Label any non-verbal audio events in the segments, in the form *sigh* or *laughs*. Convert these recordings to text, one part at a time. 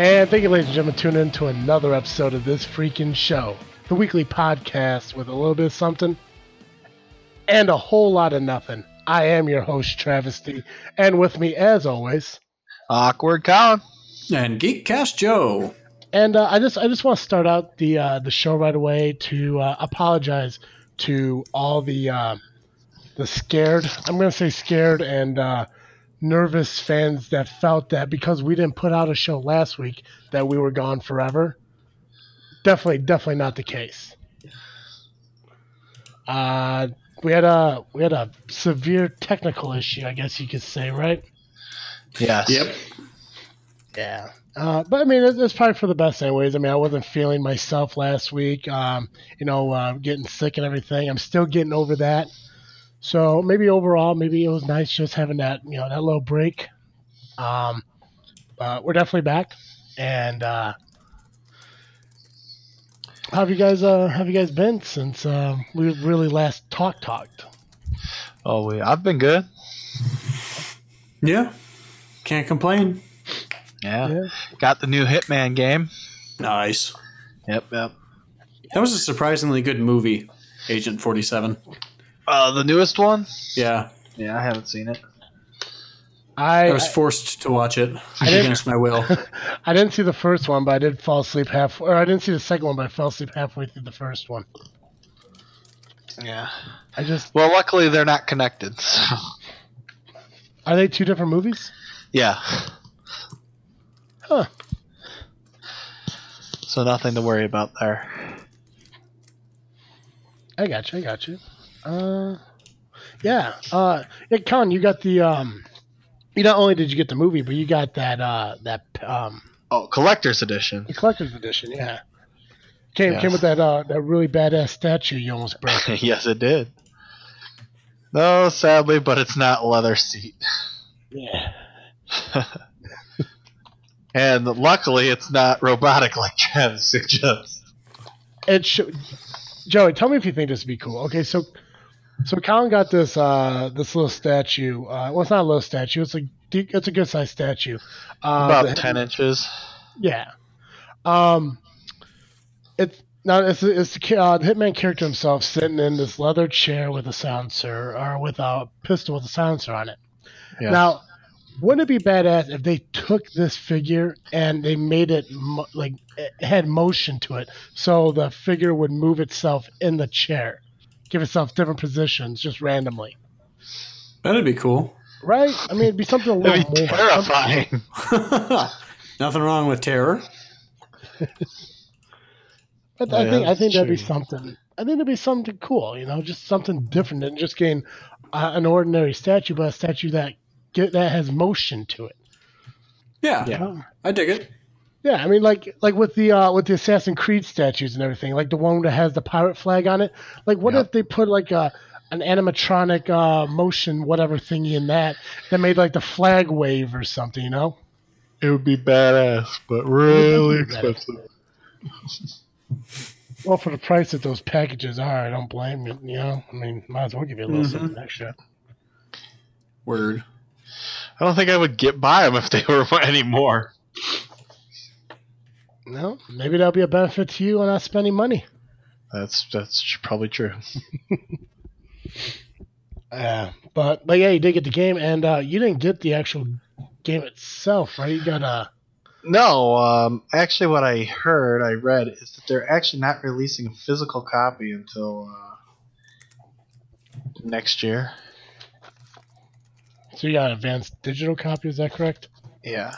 And thank you, ladies and gentlemen, tuning in to another episode of this freaking show, the weekly podcast with a little bit of something and a whole lot of nothing. I am your host, Travesty, and with me, as always, Awkward Colin. And Geekcast Joe. And uh, I just I just want to start out the uh, the show right away to uh, apologize to all the uh, the scared I'm going to say scared and uh, nervous fans that felt that because we didn't put out a show last week that we were gone forever. Definitely, definitely not the case. Uh, we had a we had a severe technical issue, I guess you could say, right? Yes. Yep. Yeah. Uh, but I mean, it's, it's probably for the best, anyways. I mean, I wasn't feeling myself last week. Um, you know, uh, getting sick and everything. I'm still getting over that. So maybe overall, maybe it was nice just having that, you know, that little break. Um, but we're definitely back. And uh, how have you guys? Uh, have you guys been since uh, we really last talk talked? Oh, we, I've been good. Yeah. Can't complain. Yeah. Yeah. Got the new Hitman game. Nice. Yep, yep. That was a surprisingly good movie, Agent 47. Uh, the newest one? Yeah. Yeah, I haven't seen it. I I was forced to watch it didn't- against my will. *laughs* I didn't see the first one, but I did fall asleep half. Or I didn't see the second one, but I fell asleep halfway through the first one. Yeah. I just Well, luckily they're not connected. So. are they two different movies? Yeah. Huh. So nothing to worry about there. I got you. I got you. Uh, yeah. Uh, yeah, Con, you got the um. You not only did you get the movie, but you got that uh that um Oh, collector's edition. the collector's edition. Yeah. Came Yes. came with that uh that really badass statue you almost broke. *laughs* yes, it did. No, sadly, but it's not leather seat. yeah. *laughs* And luckily, it's not robotic like Travis suggests. It should. Joey, tell me if you think this would be cool. Okay, so so Colin got this uh this little statue. Uh, well, it's not a little statue. It's a it's a good sized statue. Uh, About the- 10 inches. Yeah. Um, it's now it's it's the, uh, the hitman character himself sitting in this leather chair with a silencer or with a pistol with a silencer on it. Yeah. Now, wouldn't it be badass if they took this figure and they made it mo- like it had motion to it, so the figure would move itself in the chair, give itself different positions just randomly. That'd be cool. Right? I mean, it'd be something a little That'd be more. terrifying. *laughs* *laughs* Nothing wrong with terror. But I Yeah, think I think that's that'd be something. I think that'd be something cool, you know, just something different than just getting uh, an ordinary statue, but a statue that get that has motion to it. Yeah. you know? I dig it. Yeah, I mean, like like with the uh, with the Assassin's Creed statues and everything, like the one that has the pirate flag on it. Like, what Yep. if they put like a an animatronic uh, motion whatever thingy in that that made like the flag wave or something, you know? It would be badass, but really It would be badass. expensive. *laughs* Well, for the price that those packages are, I don't blame you. You know, I mean, might as well give you a little Mhm. something extra. Word. I don't think I would get by them if they were *laughs* any more. No, maybe that'll be a benefit to you on not spending money. That's that's probably true. *laughs* Uh, but but yeah, you did get the game, and uh, you didn't get the actual game itself, right? You got uh No, um, actually, what I heard, I read, is that they're actually not releasing a physical copy until uh, next year. so you got an advanced digital copy. Is that correct? Yeah.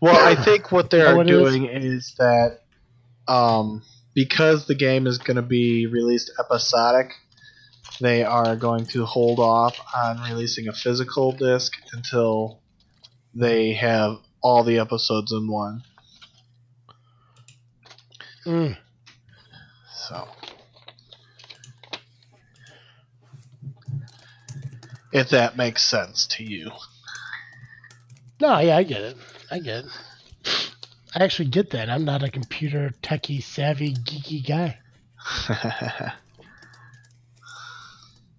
Well, I think what they're *coughs* is? doing is that um, because the game is going to be released episodic, they are going to hold off on releasing a physical disc until they have all the episodes in one. Mm. So, if that makes sense to you. No, yeah, I get it. I get it. I actually get that. I'm not a computer techie savvy geeky guy. *laughs*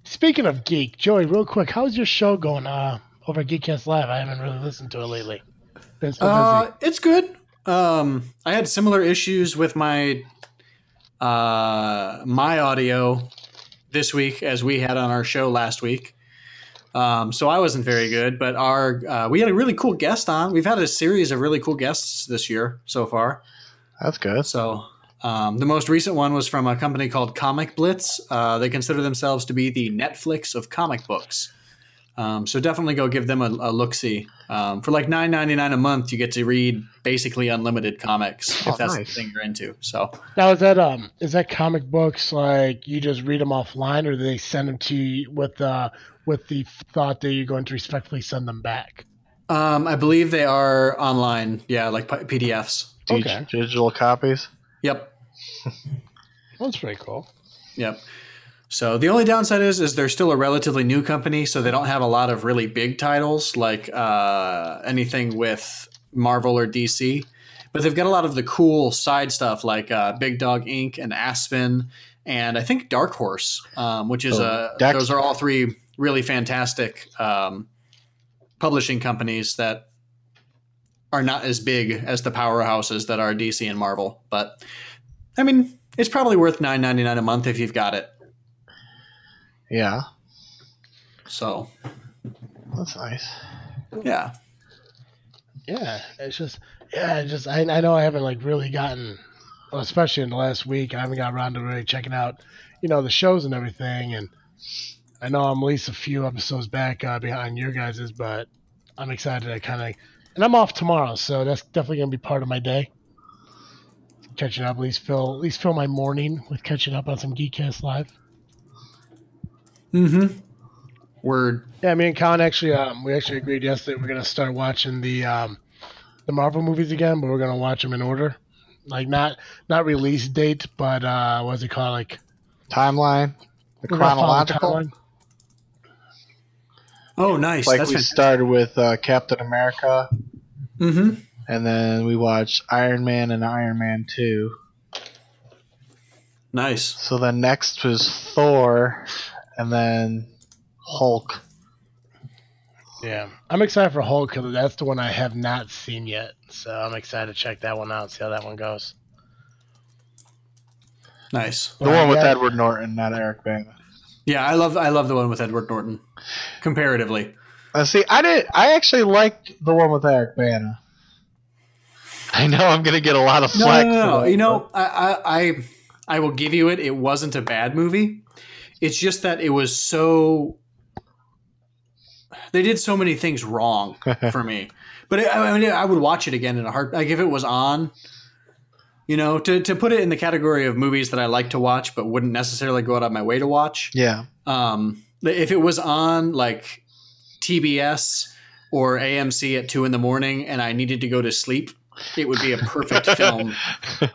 Speaking of geek, Joey, real quick, how's your show going uh, over at Geekcast Live? I haven't really listened to it lately. Been so busy. Uh, it's good. Um, I had similar issues with my uh, my audio this week as we had on our show last week. Um, so I wasn't very good, but our uh, we had a really cool guest on. We've had a series of really cool guests this year so far. That's good. So um, the most recent one was from a company called Comic Blitz. Uh, they consider themselves to be the Netflix of comic books. Um, so definitely go give them a, a look see. Um, for like nine ninety nine a month, you get to read basically unlimited comics Oh, if that's nice. the thing you're into. So Now is that um is that comic books like you just read them offline, or do they send them to you with uh with the thought that you're going to respectfully send them back? um, I believe they are online. Yeah, like P- PDFs. Okay. Digital copies. Yep. *laughs* That's pretty cool. Yep. So the only downside is is they're still a relatively new company, so they don't have a lot of really big titles like uh, anything with Marvel or DC. But they've got a lot of the cool side stuff like uh, Big Dog Ink and Aspen, and I think Dark Horse, um, which is Oh, a those are all three really fantastic um, publishing companies that are not as big as the powerhouses that are DC and Marvel. But I mean, it's probably worth nine ninety nine a month if you've got it. Yeah, So that's nice. yeah, Yeah, it's just yeah, it's just I I know I haven't like really gotten, especially in the last week, I haven't got around to really checking out, you know, the shows and everything, and I know I'm at least a few episodes back uh, behind your guys's, but I'm excited to kind of, and I'm off tomorrow, so that's definitely gonna be part of my day. Catching up, at least fill at least fill my morning with catching up on some Geekcast Live. Mm-hmm. Word. Yeah, me and Colin actually, um, we actually agreed yesterday we're gonna start watching the um, the Marvel movies again, but we're gonna watch them in order, like not not release date, but uh, what's it called, like Timeline, the we're gonna follow the chronological. timeline. Oh, nice. Like That's we fan- started with uh, Captain America, mm-hmm. and then we watched Iron Man and Iron Man Two. Nice. So then next was Thor, and then Hulk. Yeah, I'm excited for Hulk because that's the one I have not seen yet, so I'm excited to check that one out, see how that one goes. Nice. The one with yeah, Edward Norton, not Eric Bana. Yeah, I love I love the one with Edward Norton. Comparatively. Uh, see, I did. I actually liked the one with Eric Bana. I know I'm gonna get a lot of No, flack. no, no, for no. that, You know, I, I I I will give you it. It wasn't a bad movie. It's just that it was so. They did so many things wrong *laughs* for me. But it, I mean, I would watch it again in a heart. Like if it was on, you know, to to put it in the category of movies that I like to watch, but wouldn't necessarily go out of my way to watch. yeah, Um, if it was on like TBS or AMC at two in the morning, and I needed to go to sleep, it would be a perfect *laughs* film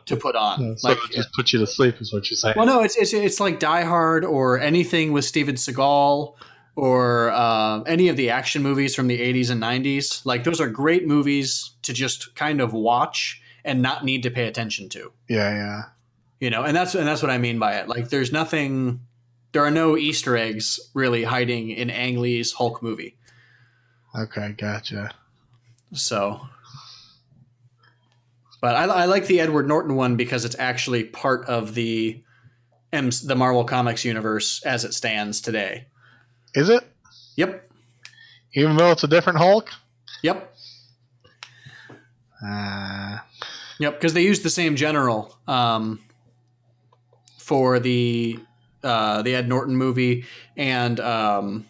to put on. so like, it just put you to sleep, is what you're saying. well, no, it's it's it's like Die Hard or anything with Steven Seagal or uh, any of the action movies from the '80s and '90s. Like those are great movies to just kind of watch and not need to pay attention to. yeah, yeah. You know, and that's and that's what I mean by it. Like there's nothing. There are no Easter eggs really hiding in Ang Lee's Hulk movie. Okay, gotcha. So, but I, I like the Edward Norton one because it's actually part of the M, the Marvel Comics universe as it stands today. Is it? Yep, Even though it's a different Hulk? yep, Uh, yep. Because they used the same general um, for the uh, the Ed Norton movie, and um,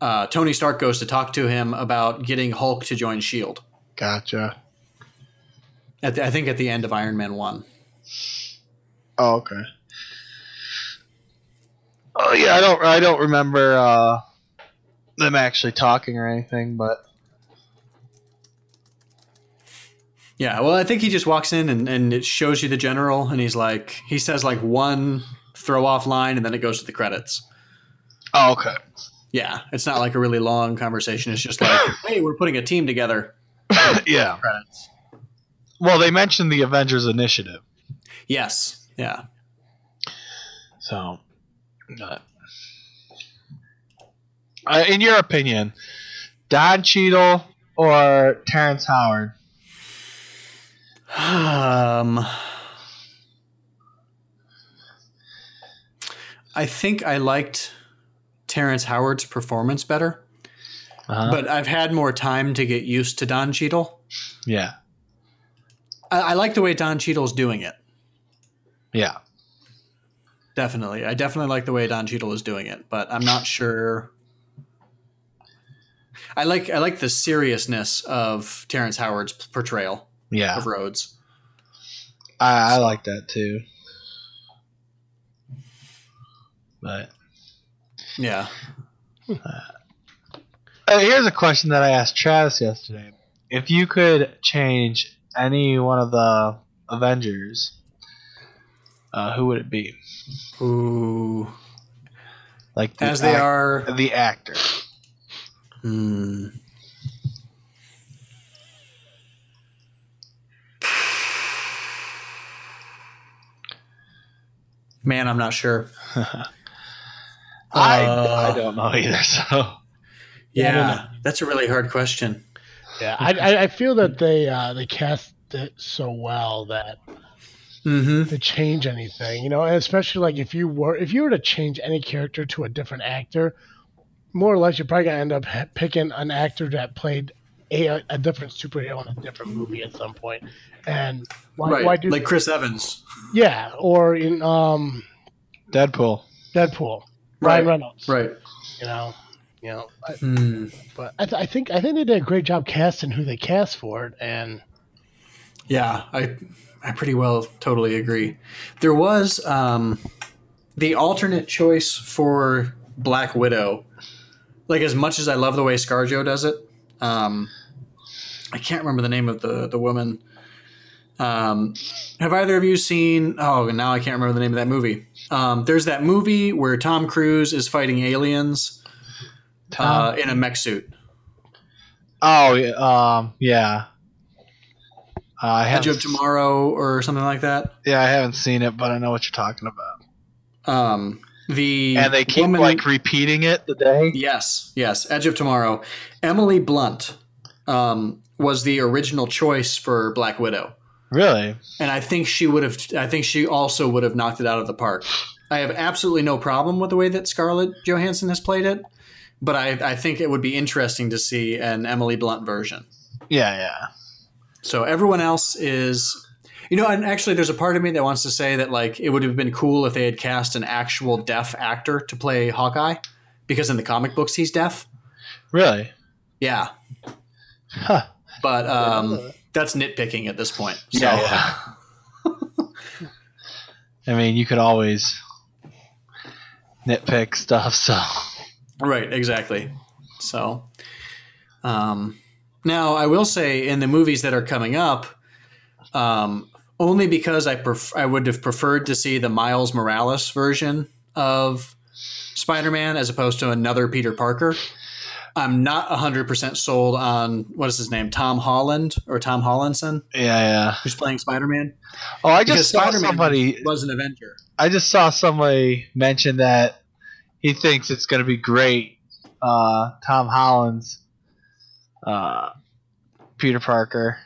uh, Tony Stark goes to talk to him about getting Hulk to join Shield. gotcha. At the, I think at the end of Iron Man one. Oh, okay. Oh yeah, I don't. I don't remember uh, them actually talking or anything, but Yeah, well, I think he just walks in and, and it shows you the general, and he's like, he says like one throw off line, and then it goes to the credits. oh, okay. Yeah, it's not like a really long conversation. It's just like, *laughs* hey, we're putting a team together. yeah. Credits. Well, they mentioned the Avengers Initiative, Yes. Yeah. so. Uh, in your opinion, Don Cheadle or Terrence Howard? Um, I think I liked Terrence Howard's performance better, Uh-huh. but I've had more time to get used to Don Cheadle. yeah, I, I like the way Don Cheadle's doing it. yeah. Definitely, I definitely like the way Don Cheadle is doing it, but I'm not sure. I like I like the seriousness of Terrence Howard's portrayal Yeah, of Rhodes. I, I like that too. But Yeah. uh, here's a question that I asked Travis yesterday: If you could change any one of the Avengers, uh, who would it be? Ooh. Like the As they act- are. the actor. Hmm. Man, I'm not sure. *laughs* I Uh, I don't know either. *laughs* So Yeah, Yeah, that's a really hard question. Yeah, I, I, I feel that they uh, they cast it so well that Mm-hmm. to change anything, you know, and especially like if you were if you were to change any character to a different actor, more or less you're probably gonna end up ha- picking an actor that played a, a different superhero in a different movie at some point. And why, right, why do like Chris Evans. yeah, or in um Deadpool. Deadpool, Right, Ryan Reynolds, Right. you know, you know, I, Hmm. but I, th- I think I think they did a great job casting who they cast for it, and Yeah, I I pretty well totally agree. There was um, the alternate choice for Black Widow. Like as much as I love the way ScarJo does it, um, I can't remember the name of the the woman. Um, have either of you seen? Oh, now I can't remember the name of that movie. Um, there's that movie where Tom Cruise is fighting aliens uh, in a mech suit. Oh, yeah, um, yeah. Uh, I Edge of Tomorrow or something like that. yeah, I haven't seen it, but I know what you're talking about. Um, the And they keep woman- like repeating it the day. Yes, yes. Edge of Tomorrow. Emily Blunt um, was the original choice for Black Widow, Really? and I think she would have. I think she also would have knocked it out of the park. I have absolutely no problem with the way that Scarlett Johansson has played it, but I, I think it would be interesting to see an Emily Blunt version. Yeah, yeah. So everyone else is, you know, and actually, there's a part of me that wants to say that like it would have been cool if they had cast an actual deaf actor to play Hawkeye, because in the comic books he's deaf. Really? Yeah, Huh. but um, that's nitpicking at this point. So, Yeah, yeah. *laughs* I mean, you could always nitpick stuff. So right, exactly. So, um, now I will say in the movies that are coming up, um, only because I pref- I would have preferred to see the Miles Morales version of Spider-Man as opposed to another Peter Parker. I'm not 100% sold on what is his name, Tom Holland or Tom Hollandson, yeah, yeah. who's playing Spider-Man. Oh, I Because just saw Spider-Man somebody. was an Avenger. I just saw somebody mention that he thinks it's going to be great. Uh, Tom Holland's uh, Peter Parker,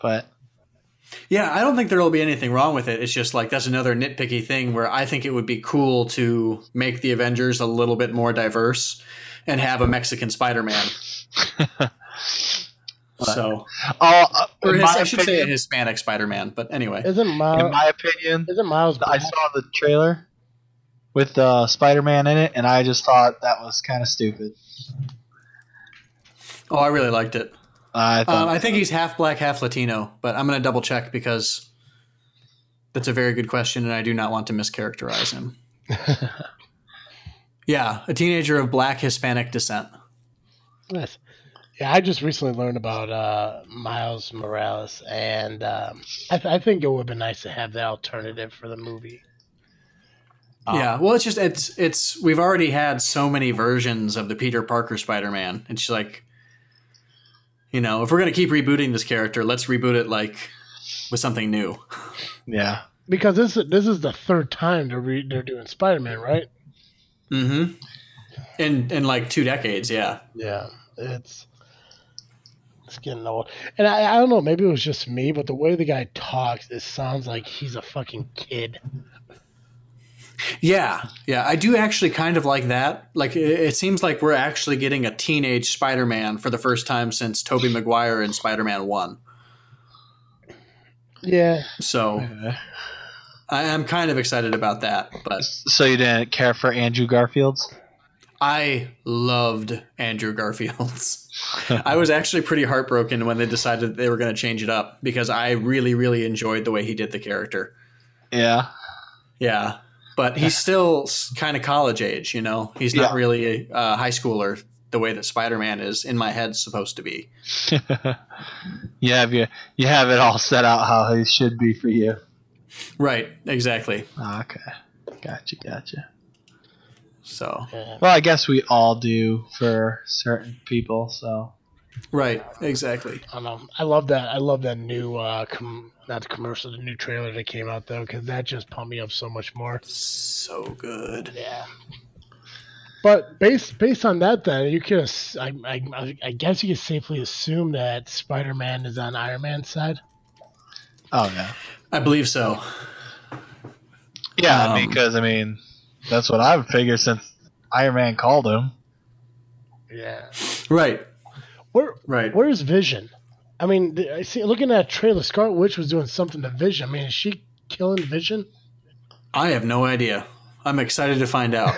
but Yeah, I don't think there will be anything wrong with it. It's just like that's another nitpicky thing where I think it would be cool to make the Avengers a little bit more diverse and have a Mexican Spider-Man. *laughs* so, oh, uh, or his, I should say a Hispanic Spider-Man. But anyway, isn't in my opinion, isn't Miles I saw the trailer with uh, Spider-Man in it, and I just thought that was kind of stupid. oh, I really liked it. I thought, Um, I think he's half black, half Latino, but I'm going to double check because that's a very good question, and I do not want to mischaracterize him. *laughs* yeah, a teenager of black Hispanic descent. Nice. Yeah, I just recently learned about uh, Miles Morales, and um, I, th- I think it would have been nice to have that alternative for the movie. Um, Yeah, well, it's just it's it's we've already had so many versions of the Peter Parker Spider-Man. and she's like, you know, if we're gonna keep rebooting this character, let's reboot it like with something new. yeah, because this this is the third time they're re- they're doing Spider Man, right? Mm-hmm. In in like two decades, yeah. Yeah, it's It's getting old. And I, I don't know, maybe it was just me, but the way the guy talks, it sounds like he's a fucking kid. Yeah, yeah, I do actually kind of like that. Like, it, it seems like we're actually getting a teenage Spider-Man for the first time since Tobey Maguire in Spider-Man One. Yeah. So I am kind of excited about that. But So you didn't care for Andrew Garfield's? I loved Andrew Garfield's. *laughs* I was actually pretty heartbroken when they decided they were going to change it up because I really, really enjoyed the way he did the character. Yeah. Yeah. But he's *laughs* still kind of college age, you know? He's not Yeah. really a uh, high schooler the way that Spider Man is in my head supposed to be. *laughs* you have you you have it all set out how he should be for you. Right. Exactly. Okay. Gotcha, gotcha. So. Well, I guess we all do for certain people, so right. Exactly. I don't know. I love that. I love that new, uh, com- not the commercial, the new trailer that came out though, because that just pumped me up so much more. So good. Yeah. But based based on that, then you could, ass- I, I, I guess you could safely assume that Spider-Man is on Iron Man's side. Oh yeah. I believe so. Yeah, Um, because I mean that's what I would figure since Iron Man called him. Yeah. Right. Where Right. Where's Vision? I mean, I see. Looking at that trailer, Scarlet Witch was doing something to Vision. I mean, is she killing Vision? I have no idea. I'm excited to find out.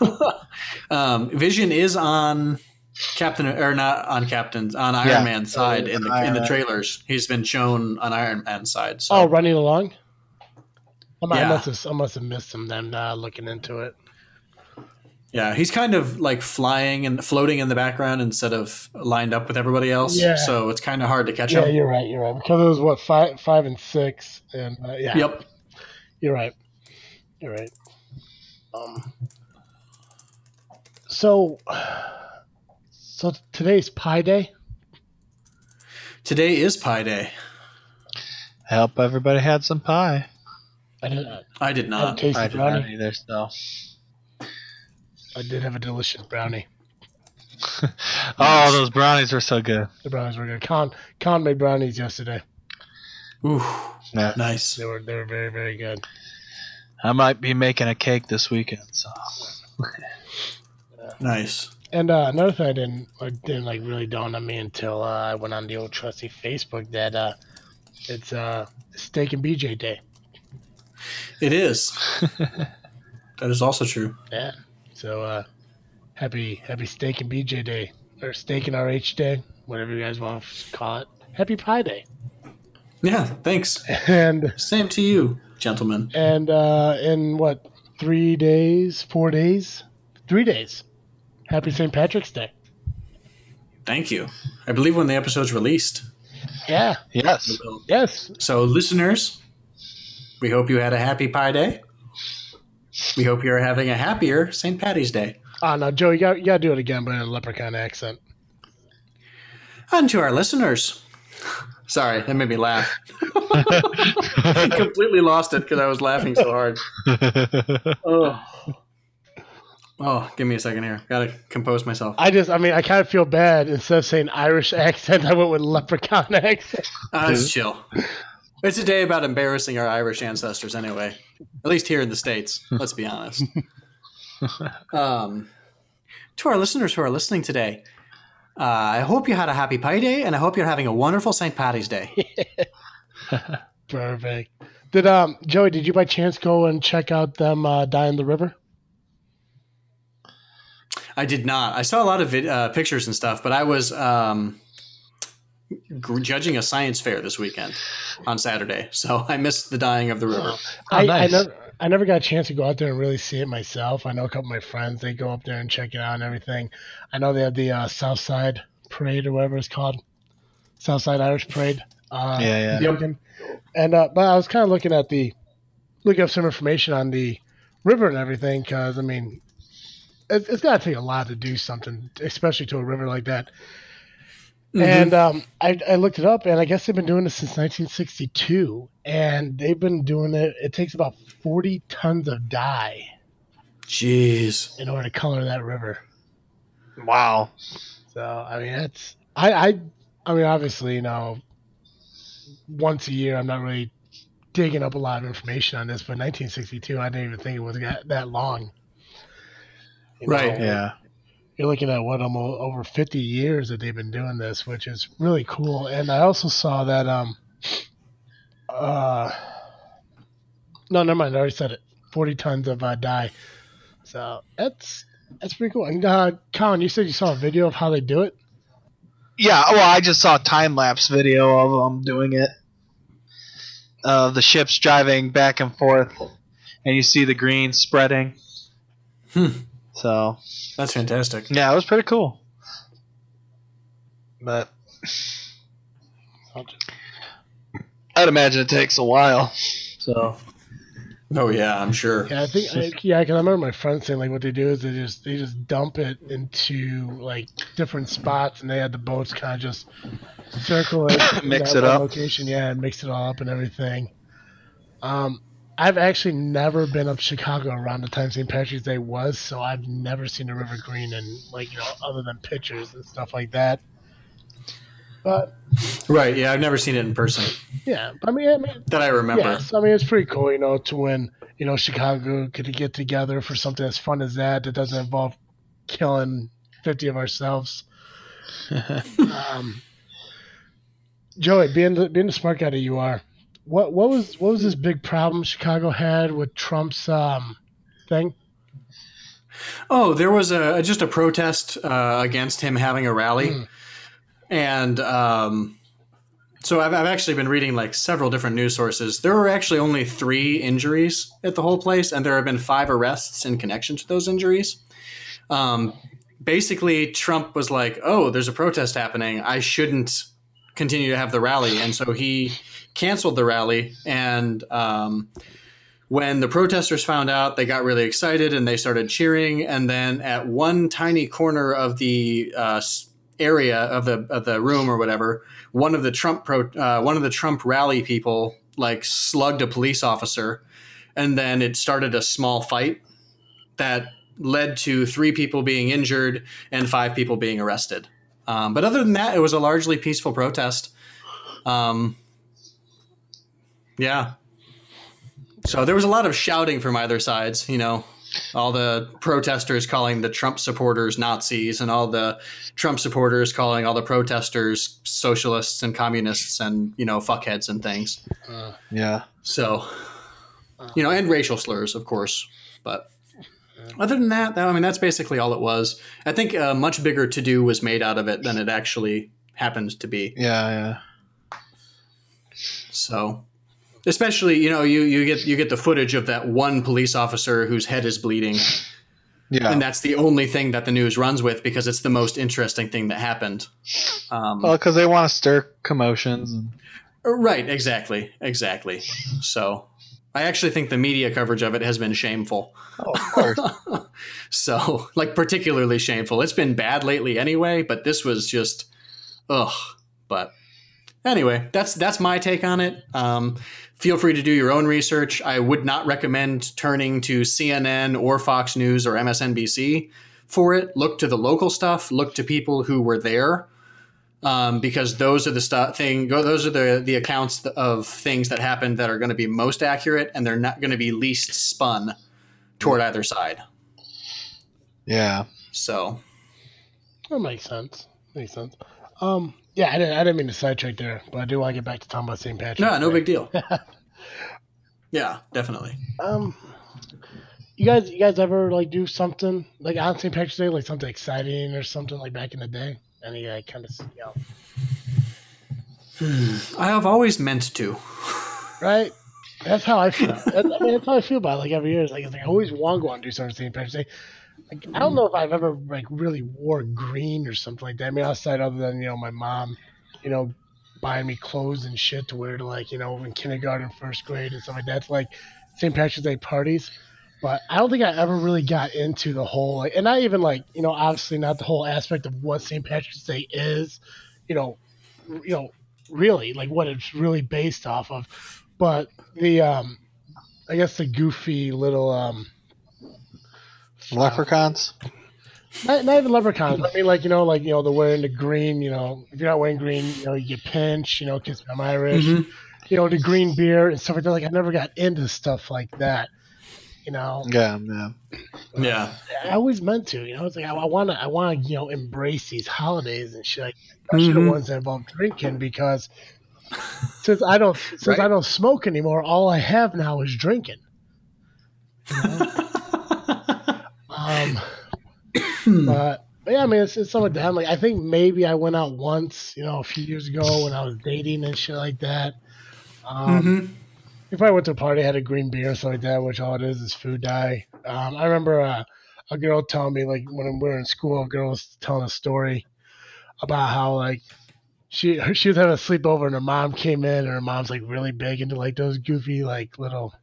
*laughs* *laughs* um, Vision is on Captain, or not on Captain's, on Iron Yeah. Man's side in the in Iron the Man. trailers. He's been shown on Iron Man's side. So Oh, running along. I, might- I Yeah. must have I must have missed him then. Uh, looking into it. Yeah, he's kind of like flying and floating in the background instead of lined up with everybody else. Yeah. So it's kind of hard to catch Yeah, him. Yeah, you're right. You're right. Because it was what five, five and six, and uh, yeah. Yep. You're right. You're right. Um. So, so today's Pi Day. Today is Pi Day. I hope everybody had some pie. I did. I I did had a not. tasty I did brownie. not either, so. I did have a delicious brownie. *laughs* oh, those brownies were so good. The brownies were good. Con Con made brownies yesterday. Ooh, Yeah. nice. They were they were very very good. I might be making a cake this weekend, so. Nice. And uh, another thing I didn't I didn't like really dawn on me until uh, I went on the old trusty Facebook that uh, it's uh, Steak and BJ Day. It is. *laughs* that is also true. Yeah. So uh, happy happy Steak and BJ Day or Steak and RH Day, whatever you guys want to call it. Happy Pie Day. Yeah, thanks. And Same to you, gentlemen. and uh, in what three days, four days, three days. Happy St. Patrick's Day. Thank you. I believe when the episode's released. Yeah. Yes. Yes. So, listeners, we hope you had a happy Pi Day. We hope you're having a happier St. Patty's Day. Oh no, Joe, you got you got to do it again, but in a leprechaun accent. And to our listeners, *laughs* sorry, that made me laugh. I *laughs* completely lost it because I was laughing so hard. *laughs* Oh. oh, give me a second here. Gotta compose myself. I just, I mean, I kind of feel bad. Instead of saying Irish accent, I went with leprechaun accent. Uh, it's chill. It's a day about embarrassing our Irish ancestors, anyway. At least here in the states. Let's be honest. *laughs* Um, to our listeners who are listening today, uh, I hope you had a happy Pi Day, and I hope you're having a wonderful St. Patty's Day. *laughs* Perfect. Did um Joey? Did you by chance go and check out them uh, dye in the river? I did not. I saw a lot of vid- uh, pictures and stuff, but I was um, judging a science fair this weekend on Saturday, so *laughs* I missed the dyeing of the river. I, nice. I never, I never got a chance to go out there and really see it myself. I know a couple of my friends they go up there and check it out and everything. I know they have the uh, South Side Parade or whatever it's called, South Side Irish Parade. Uh, Yeah, yeah. this. And uh, but I was kind of looking at the, looking up some information on the river and everything because I mean, it, it's got to take a lot to do something, especially to a river like that. Mhm. And um, I, I looked it up, and I guess they've been doing this since 1962, and they've been doing it. It takes about 40 tons of dye Jeez. in order to color that river. Wow. So I mean, that's I I I mean, obviously, you know, once a year, I'm not really digging up a lot of information on this, but 1962, I didn't even think it was that, that long. You Right. know, Yeah. You're looking at what almost over 50 years that they've been doing this, which is really cool. And I also saw that, um, uh, no, never mind. I already said it. 40 tons of uh, dye. So that's that's pretty cool. And uh, Colin, you said you saw a video of how they do it. Yeah, well, I just saw a time lapse video of them doing it. Uh, the ships driving back and forth, and you see the green spreading. Hmm. So That's fantastic. yeah, it was pretty cool. But I'll just- I'd imagine it takes a while. So Oh yeah, I'm sure. Yeah, I think I, yeah, because I remember my friend saying like what they do is they just they just dump it into like different spots, and they had the boats kind of just circle it, *coughs* in Mix it up. location, yeah, and mix it all up and everything. Um, I've actually never been up Chicago around the time St. Patrick's Day was, so I've never seen the River Green and like you know other than pictures and stuff like that. But Right. Yeah, I've never seen it in person yeah, I mean, I mean that I remember. Yes, I mean it's pretty cool, you know, to when you know Chicago could get together for something as fun as that that doesn't involve killing fifty of ourselves. *laughs* um, Joey, being the being the smart guy that you are, what what was what was this big problem Chicago had with Trump's um thing? Oh, there was a just a protest uh, against him having a rally, Hmm. and um, so I've, I've actually been reading like several different news sources. There were actually only three injuries at the whole place, and there have been five arrests in connection to those injuries. Um, basically, Trump was like, "Oh, there's a protest happening. I shouldn't continue to have the rally," and so he canceled the rally and. Um, when the protesters found out, they got really excited and they started cheering. And then at one tiny corner of the uh, area of the of the room or whatever, one of the Trump pro, uh, one of the Trump rally people like slugged a police officer, and then it started a small fight that led to three people being injured and five people being arrested. Um, but other than that, it was a largely peaceful protest. Um, yeah. So there was a lot of shouting from either sides, you know, all the protesters calling the Trump supporters Nazis and all the Trump supporters calling all the protesters socialists and communists and, you know, fuckheads and things. Uh, yeah, So, you know, and racial slurs, of course. But other than that, that- I mean, that's basically all it was. I think a much bigger to do was made out of it than it actually happened to be. yeah, yeah. So, especially you know you you get you get the footage of that one police officer whose head is bleeding, Yeah. and that's the only thing that the news runs with because it's the most interesting thing that happened. Um, well, because they want to stir commotions. And, right, exactly, exactly. So, I actually think the media coverage of it has been shameful. oh, of course. *laughs* So, like particularly shameful. It's been bad lately anyway, but this was just ugh. But anyway, that's that's my take on it. Um, feel free to do your own research. I would not recommend turning to CNN or Fox News or MSNBC for it. Look to the local stuff. Look to people who were there. Um, because those are the stuff thing. Those are the the accounts of things that happened that are going to be most accurate, and they're not going to be least spun toward either side. yeah. So that makes sense. Makes sense. Um, yeah, I didn't I didn't mean to sidetrack there, but I do want to get back to talking about St. Patrick's. no, no Day. big deal. *laughs* yeah, definitely. Um, you guys, you guys ever like do something like on St. Patrick's Day, like something exciting or something like back in the day? Any like kind of you know, *sighs* I have always meant to. right? That's how I feel. *laughs* I mean, that's how I feel about it, like every year. It's like, it's like I always want to go out and do something on St. Patrick's Day. Like, I don't know if I've ever like really wore green or something like that. I mean, outside other than you know my mom, you know, buying me clothes and shit to wear to like you know in kindergarten, first grade, and stuff like that. To, like St. Patrick's Day parties. But I don't think I ever really got into the whole, like, and not even like you know, obviously not the whole aspect of what St. Patrick's Day is, you know, you know, really like what it's really based off of. But the, um, I guess the goofy little, um, Leprechauns. not, not even leprechauns. I mean, like you know, like you know, they're wearing the green. You know, if you're not wearing green, you know, you get pinched. You know, because I'm Irish. Mhm. You know, the green beer and stuff like that. Like I never got into stuff like that. You know, Yeah, yeah. Yeah. I always meant to. You know, it's like I, I want to, I want to, you know, embrace these holidays and shit. Like, especially Mhm. the ones that involve drinking, because since I don't, since Right. I don't smoke anymore, all I have now is drinking. You know? *laughs* um, but, but yeah, I mean, it's, it's something like that. Like, I think maybe I went out once, you know, a few years ago when I was dating and shit like that. Um, Mhm. if I went to a party, had a green beer or something like that, which all it is is food dye. Um, I remember uh, a girl telling me, like, when we were in school, a girl was telling a story about how, like, she she was having a sleepover and her mom came in and her mom's like really big into like those goofy like little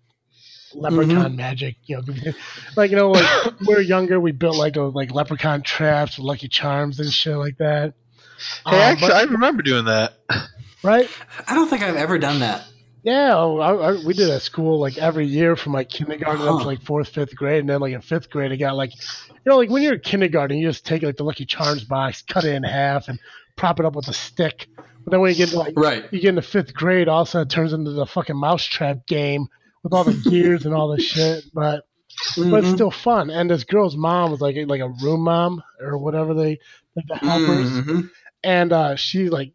leprechaun magic, you know, goofy, like you know, like we were younger, we built like those like leprechaun traps with Lucky Charms and shit like that. Hey, Um, actually, but- I remember doing that. right? I don't think I've ever done that. Yeah, oh, I, I, we did at school like every year from like kindergarten up to like fourth, fifth grade, and then like in fifth grade, I got like, you know, like when you're in kindergarten, you just take like the Lucky Charms box, cut it in half, and prop it up with a stick. But then when you get into like Right. you get into fifth grade, all of a sudden it turns into the fucking mousetrap game with all the gears and all the shit. But but it's Mhm. still fun. And this girl's mom was like like a room mom or whatever they like the helpers Mhm. and uh, she like,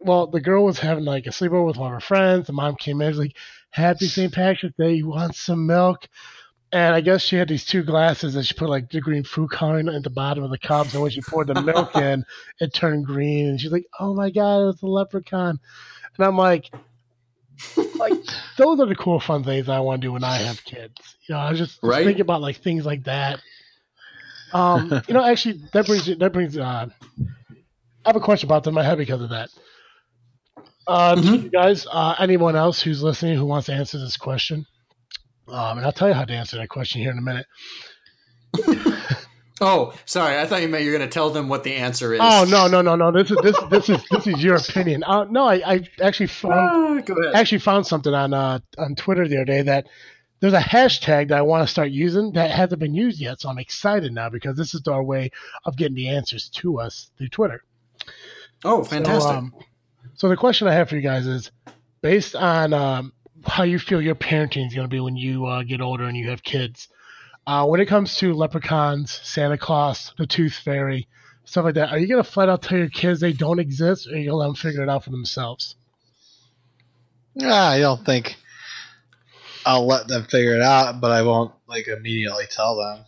well, the girl was having like a sleepover with one of her friends. The mom came in, she's like, "Happy St. Patrick's Day! You want some milk?" And I guess she had these two glasses and she put like the green fruit cone at the bottom of the cups. And when she poured the milk *laughs* in, it turned green. And she's like, "Oh my god, it's a leprechaun!" And I'm like, like *laughs* those are the cool, fun things I want to do when I have kids. You know, I was just, just Right. thinking about like things like that. Um, *laughs* you know, actually, that brings that brings. Uh, I have a question about that in my head because of that. Uh, to Mhm. you guys, uh, anyone else who's listening who wants to answer this question, um, and I'll tell you how to answer that question here in a minute. *laughs* Oh, sorry. I thought you meant you're going to tell them what the answer is. Oh no, no, no, no! This is this this is this is your opinion. Uh, no, I, I actually *laughs* found Ah, actually found something on uh, on Twitter the other day that there's a hashtag that I want to start using that hasn't been used yet. So I'm excited now because this is our way of getting the answers to us through Twitter. Oh, fantastic. So, um, so the question I have for you guys is, based on um, how you feel your parenting is going to be when you uh, get older and you have kids, uh, when it comes to leprechauns, Santa Claus, the Tooth Fairy, stuff like that, are you going to flat out tell your kids they don't exist, or are you going to let them figure it out for themselves? Yeah, I don't think I'll let them figure it out, but I won't like immediately tell them.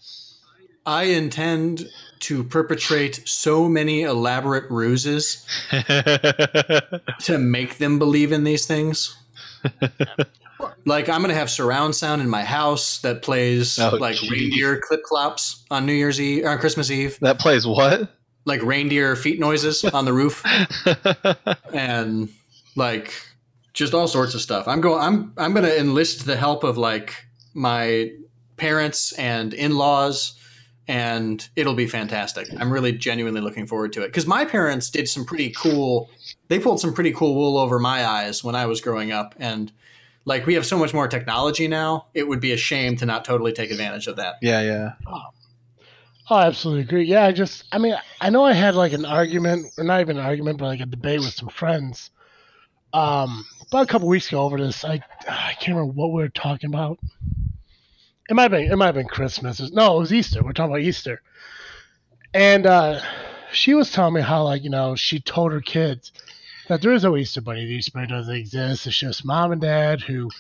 I intend to perpetrate so many elaborate ruses *laughs* to make them believe in these things. *laughs* like I'm gonna have surround sound in my house that plays Oh, like geez. reindeer clip clops on New Year's Eve or Christmas Eve, that plays what? like reindeer feet noises on the roof, *laughs* and like just all sorts of stuff. I'm going. I'm I'm gonna enlist the help of like my parents and in-laws and it'll be fantastic. I'm really genuinely looking forward to it because my parents did some pretty cool. They pulled some pretty cool wool over my eyes when I was growing up, and like we have so much more technology now, it would be a shame to not totally take advantage of that. yeah, yeah. Oh, I absolutely agree. Yeah, I just, I mean, I know I had like an argument, or not even an argument, but like a debate with some friends um, about a couple weeks ago over this. I, I can't remember what we were talking about. It might have been, it might have been Christmas. No, it was Easter. We're talking about Easter. And uh, she was telling me how, like, you know, she told her kids that there is no Easter Bunny. The Easter Bunny doesn't exist. It's just mom and dad who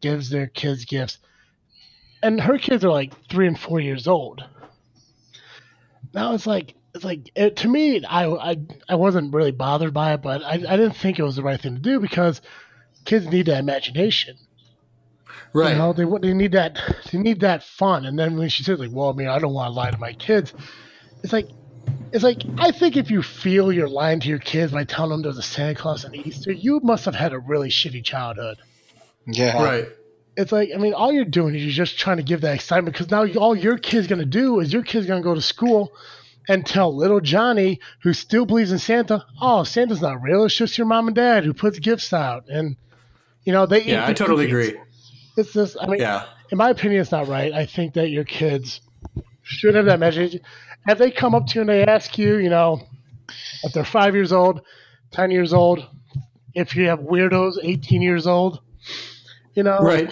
gives their kids gifts. And her kids are like three and four years old now it's like it's like it, to me I, I I wasn't really bothered by it but I, I didn't think it was the right thing to do because kids need that imagination Right. you know they they need that they need that fun and then when she says like well I mean I don't want to lie to my kids it's like it's like I think if you feel you're lying to your kids by telling them there's a Santa Claus on Easter you must have had a really shitty childhood Yeah. Right. it's like I mean, all you're doing is you're just trying to give that excitement because now all your kid's gonna do is your kid's gonna go to school and tell little Johnny who still believes in Santa, oh, Santa's not real. It's just your mom and dad who puts gifts out, and you know they. Yeah, I totally cookies. agree. It's just, I mean, Yeah. in my opinion, it's not right. I think that your kids should have that imagination. Have they come up to you and they ask you, you know, if they're five years old, ten years old, if you have weirdos, eighteen years old, you know, right.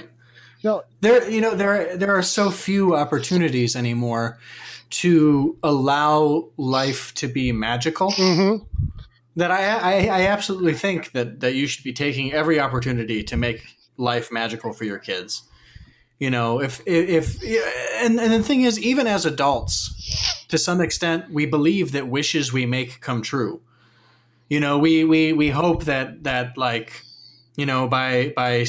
You know, there, you know, there there are so few opportunities anymore to allow life to be magical. mhm. that I, I, I absolutely think that, that you should be taking every opportunity to make life magical for your kids. You know, if, if, and, and the thing is, even as adults, to some extent, we believe that wishes we make come true. You know, we, we, we hope that, that like, you know, by, by,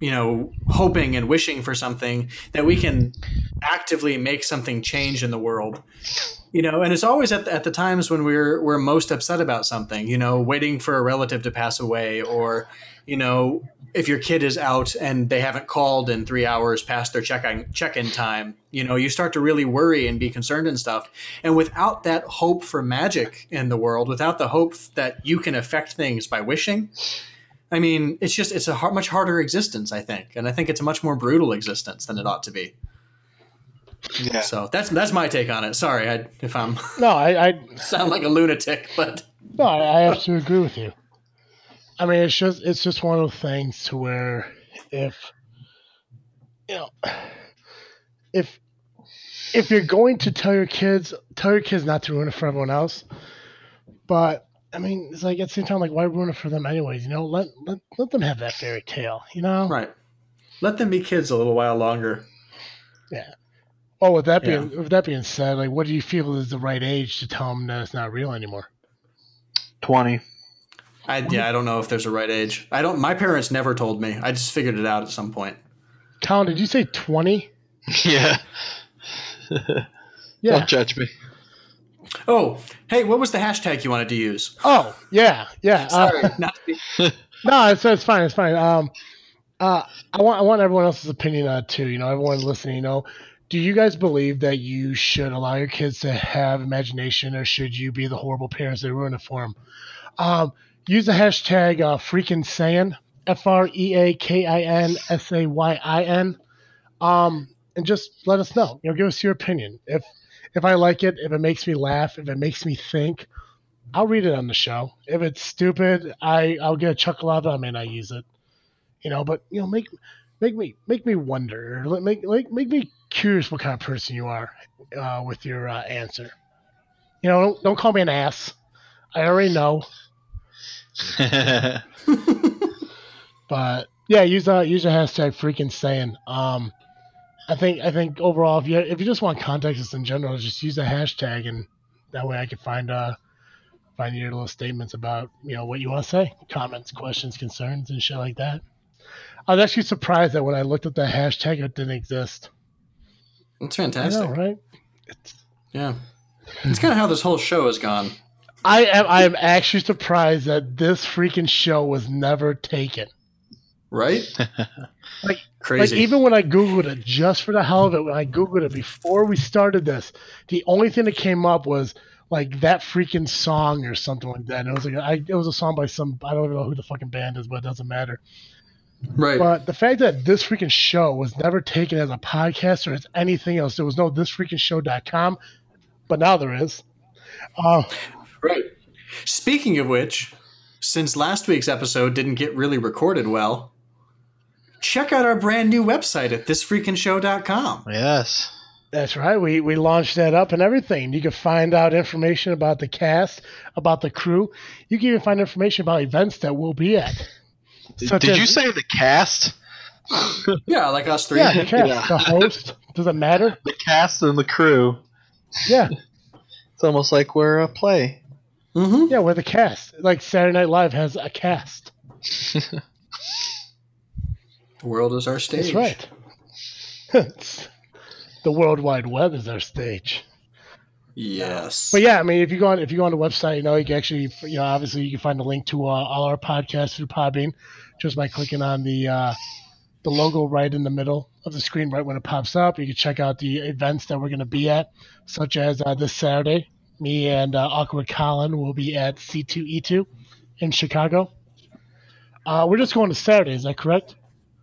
you know, hoping and wishing for something that we can actively make something change in the world you know and it's always at the, at the times when we're we're most upset about something you know waiting for a relative to pass away or you know if your kid is out and they haven't called in three hours past their check-in check-in time you know you start to really worry and be concerned and stuff and without that hope for magic in the world without the hope that you can affect things by wishing i mean it's just it's a hard, much harder existence i think and i think it's a much more brutal existence than it ought to be Yeah. so that's that's my take on it sorry I, if i'm no, I, I *laughs* sound like a lunatic, but No, I, I absolutely agree with you. I mean, it's just it's just one of those things to where if you know if if you're going to tell your kids tell your kids not to ruin it for everyone else, but I mean, it's like at the same time, like why ruin it for them anyways? You know, let let, let them have that fairy tale. You know, right. Let them be kids a little while longer. Yeah. Oh, with that being with that being said, like, what do you feel is the right age to tell them that it's not real anymore? Twenty. I yeah, I don't know if there's a right age. I don't. My parents never told me. I just figured it out at some point. Colin, did you say twenty? *laughs* Yeah. *laughs* Yeah. Don't judge me. Oh, hey, what was the hashtag you wanted to use? Oh, yeah, yeah. uh, Sorry, not. *laughs* No, it's, it's fine. It's fine. Um, uh, I want I want everyone else's opinion on it too. You know, everyone listening. You know, do you guys believe that you should allow your kids to have imagination, or should you be the horrible parents that ruin it for them? Um, use the hashtag uh, freaking Sayin, F R E A K I N S A Y I N, um, and just let us know. You know, give us your opinion. If if I like it, if it makes me laugh, if it makes me think, I'll read it on the show. If it's stupid, I I'll get a chuckle out of it. I may not use it, you know. But you know, make make me make me wonder. Let- Make make me curious what kind of person you are uh, with your uh, answer. You know, don't, don't call me an ass. I already know. *laughs* But yeah, use uh use the hashtag freaking saying. Um, I think I think overall, if you if you just want context in general, just use the hashtag, and that way I can find uh find your little statements about you know what you want to say, comments, questions, concerns, and shit like that. I was actually surprised that when I looked at the hashtag, it didn't exist. It's I fantastic. know, right? It's, Yeah, it's kind of how this whole show has gone. I am I am actually surprised that this freaking show was never taken. Right? *laughs* Like- crazy. Like even when I googled it, just for the hell of it, when I googled it before we started this, the only thing that came up was like that freaking song or something like that. And it was like I, it was a song by some I don't even know who the fucking band is, but it doesn't matter. right. But the fact that this freaking show was never taken as a podcast or as anything else, there was no thisfreakingshow.com, but now there is. Uh, Right. Speaking of which, since last week's episode didn't get really recorded well, check out our brand new website at thisfreakinshow.com. yes. That's right. We we launched that up and everything. You can find out information about the cast, about the crew. You can even find information about events that we'll be at. Such Did as- you say the cast? *laughs* Yeah, like us three. Yeah, the cast, Yeah. the host. Does it matter? The cast and the crew. Yeah, It's almost like we're a play. Hmm yeah, we're the cast. Like Saturday Night Live has a cast. *laughs* The world is our stage. That's right. *laughs* The World Wide Web is our stage. Yes. But yeah, I mean, if you go on if you go on the website, you know, you can actually, you know, obviously you can find a link to uh, all our podcasts through Podbean just by clicking on the uh, the logo right in the middle of the screen, right when it pops up. You can check out the events that we're going to be at, such as uh, this Saturday. Me and uh, Awkward Colin will be at C2E2 in Chicago. Uh, we're just going to Saturday, is that correct?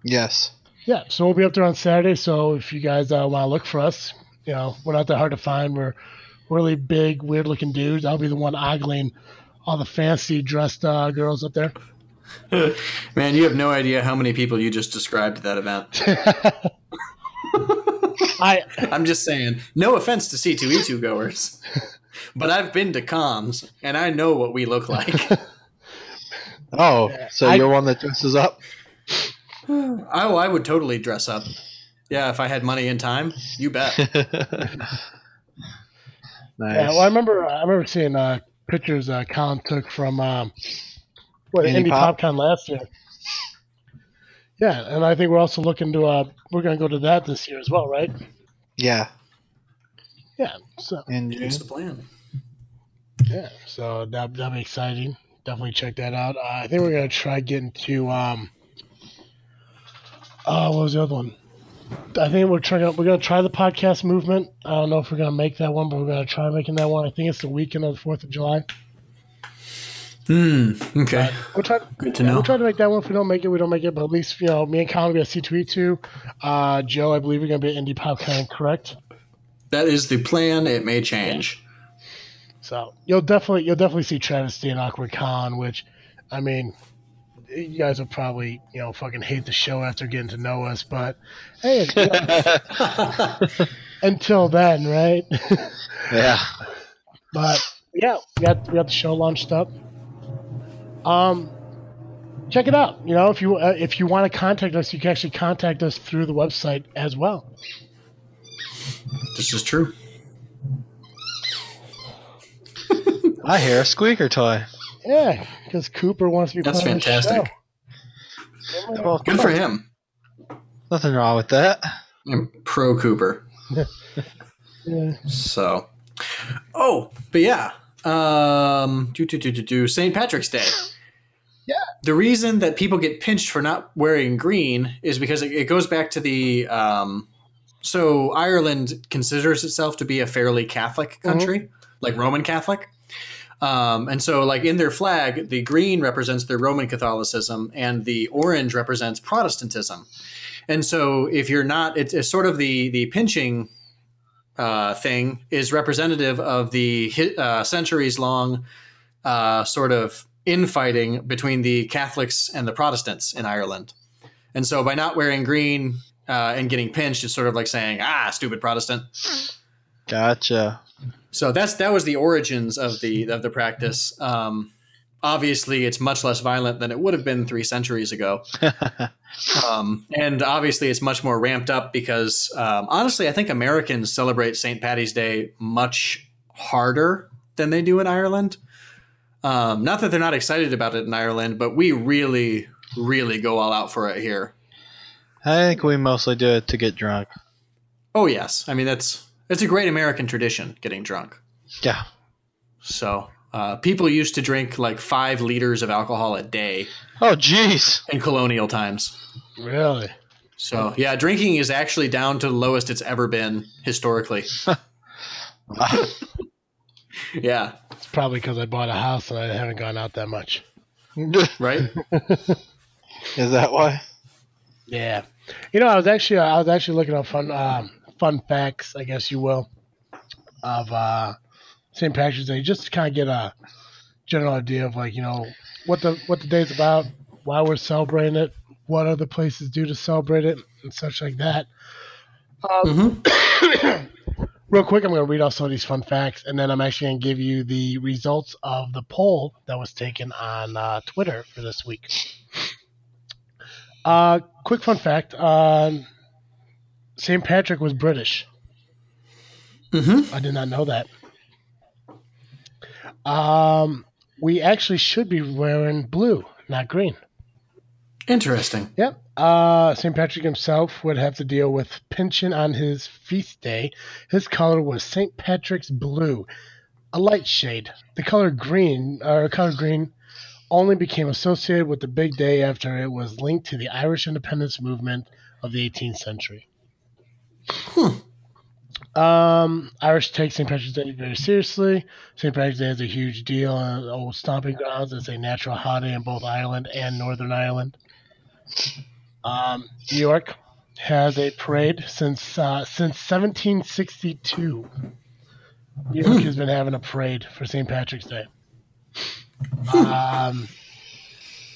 Yes. Yeah, so we'll be up there on Saturday. So if you guys uh, want to look for us, You know, we're not that hard to find. We're really big, weird looking dudes. I'll be the one ogling all the fancy dressed uh, girls up there. *laughs* Man, you have no idea how many people you just described at that event. *laughs* *laughs* I I'm just saying, no offense to C2E2 goers, but I've been to comms and I know what we look like. *laughs* Oh, so I- you're one that dresses up? *sighs* oh, I would totally dress up. Yeah, if I had money and time, you bet. *laughs* nice. Yeah, well, I remember I remember seeing uh, pictures uh, Colin took from um, what Indy Indy Pop? PopCon last year. Yeah, and I think we're also looking to uh, we're going to go to that this year as well, right? yeah, Yeah, so in June. It's the plan. yeah, so that that'll be exciting. Definitely check that out. Uh, I think we're going to try getting to um, uh, what was the other one? I think we're trying. We're going to try the podcast movement. I don't know if we're going to make that one, but we're going to try making that one. I think it's the weekend of the Fourth of July. Hmm. Okay. We'll try. Good to Yeah, know. We'll try to make that one. If we don't make it, we don't make it. But at least, you know, me and Colin will be at C2E2. Uh, Joe, I believe you're going to be at Indy PopCon, correct? That is the plan. It may change. So you'll definitely you'll definitely see Travesty and Awkward Con, which, I mean, you guys will probably you know fucking hate the show after getting to know us. But hey, you *laughs* know, *laughs* until then, right? *laughs* yeah. But yeah, we got we got the show launched up. Um, check it out. You know, if you uh, if you want to contact us, you can actually contact us through the website as well. This is true. I hear a squeaker toy. Yeah, because Cooper wants to be That's part of the fantastic. show. Well, Good for him. Nothing wrong with that. I'm pro Cooper. *laughs* Yeah. So, oh, but yeah, um, do do do do do St. Patrick's Day. Yeah. The reason that people get pinched for not wearing green is because it, it goes back to the. Um, so Ireland considers itself to be a fairly Catholic country, like Roman Catholic. Um, and so, like in their flag, the green represents their Roman Catholicism, and the orange represents Protestantism. And so, if you're not, it's, it's sort of the the pinching uh, thing is representative of the uh, centuries long uh, sort of infighting between the Catholics and the Protestants in Ireland. And so by not wearing green uh, and getting pinched, is sort of like saying, ah, stupid Protestant. Gotcha. So that's that was the origins of the of the practice. Um, obviously, it's much less violent than it would have been three centuries ago. *laughs* Um, and obviously, it's much more ramped up because, um, honestly, I think Americans celebrate St. Patty's Day much harder than they do in Ireland. Um, not that they're not excited about it in Ireland, but we really, really go all out for it here. I think we mostly do it to get drunk. Oh yes, I mean that's it's a great American tradition, getting drunk. Yeah. So uh, people used to drink like five liters of alcohol a day Oh, jeez. in colonial times. Really? So yeah, drinking is actually down to the lowest it's ever been historically. *laughs* Yeah, It's probably because I bought a house and I haven't gone out that much. right. *laughs* Is that why? Yeah. You know, I was actually I was actually looking up fun um, fun facts, I guess you will, of uh, St. Patrick's Day, just to kind of get a general idea of like you know what the what the day's about, why we're celebrating it, what other places do to celebrate it, and such like that. Um, *coughs* real quick, I'm going to read off some of these fun facts, and then I'm actually going to give you the results of the poll that was taken on uh, Twitter for this week. Uh, quick fun fact: um, St. Patrick was British. Mm-hmm. I did not know that. Um, we actually should be wearing blue, not green. Interesting. Yep. Uh, St. Patrick himself would have to deal with pinching on his feast day. His color was St. Patrick's blue, a light shade. The color green, or color green, only became associated with the big day after it was linked to the Irish independence movement of the 18th century. Hmm. Um, Irish take St. Patrick's Day very seriously. St. Patrick's Day is a huge deal on old stomping grounds. It's a natural holiday in both Ireland and Northern Ireland. Um, New York has a parade since uh, since 1762. New York has been having a parade for St. Patrick's Day. Um,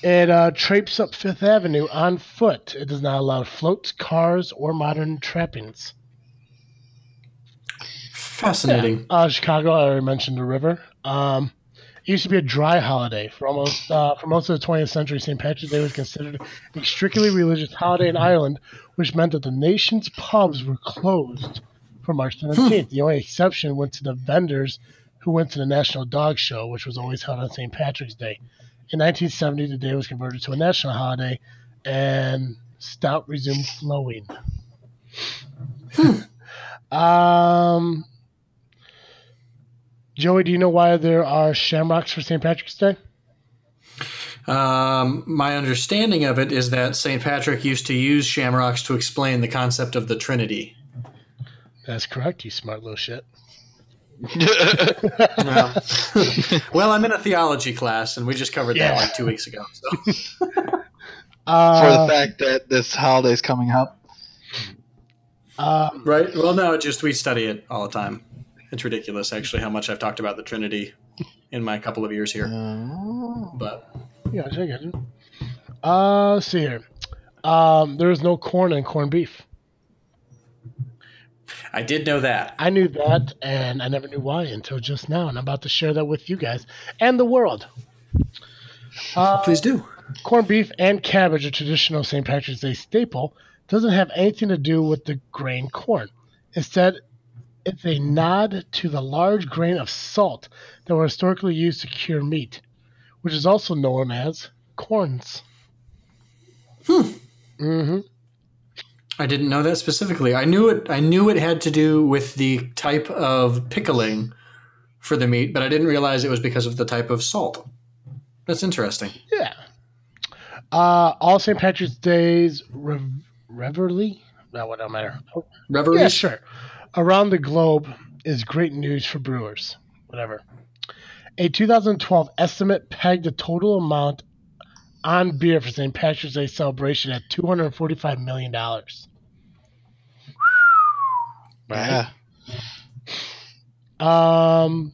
it uh, traipses up Fifth Avenue on foot. It does not allow floats, cars, or modern trappings. Fascinating. Uh, Chicago, I already mentioned the river. Um, it used to be a dry holiday for almost uh, for most of the 20th century. St. Patrick's Day was considered a strictly religious holiday in Ireland, which meant that the nation's pubs were closed for March 17th. The only exception went to the vendors who went to the National Dog Show, which was always held on St. Patrick's Day. In 1970, the day was converted to a national holiday, and stout resumed flowing. *laughs* um, Joey, do you know why there are shamrocks for St. Patrick's Day? Um, my understanding of it is that St. Patrick used to use shamrocks to explain the concept of the Trinity. That's correct, you smart little shit. Um, *laughs* well, I'm in a theology class, and we just covered Yeah. that like two weeks ago. So. *laughs* For Uh, the fact that this holiday's coming up. uh, Right. Well, no, just we study it all the time. It's ridiculous, actually, how much I've talked about the Trinity in my couple of years here. Oh. But yeah, I get it. Uh, let's see here. Um, there is no corn and corned beef. I did know that. I knew that, and I never knew why until just now, and I'm about to share that with you guys and the world. Uh, Please do. corned beef and cabbage, a traditional St. Patrick's Day staple, doesn't have anything to do with the grain corn. Instead, it's a nod to the large grain of salt that were historically used to cure meat, which is also known as corns. Hmm. Mm-hmm. I didn't know that specifically. I knew it. I knew it had to do with the type of pickling for the meat, but I didn't realize it was because of the type of salt. That's interesting. Yeah. Uh, all St. Patrick's Days rev- reveille? No, what don't matter. Reveries. Yeah, sure. Around the globe is great news for brewers. Whatever. A 2012 estimate pegged the total amount on beer for St. Patrick's Day celebration at $245 million. Yeah. Um,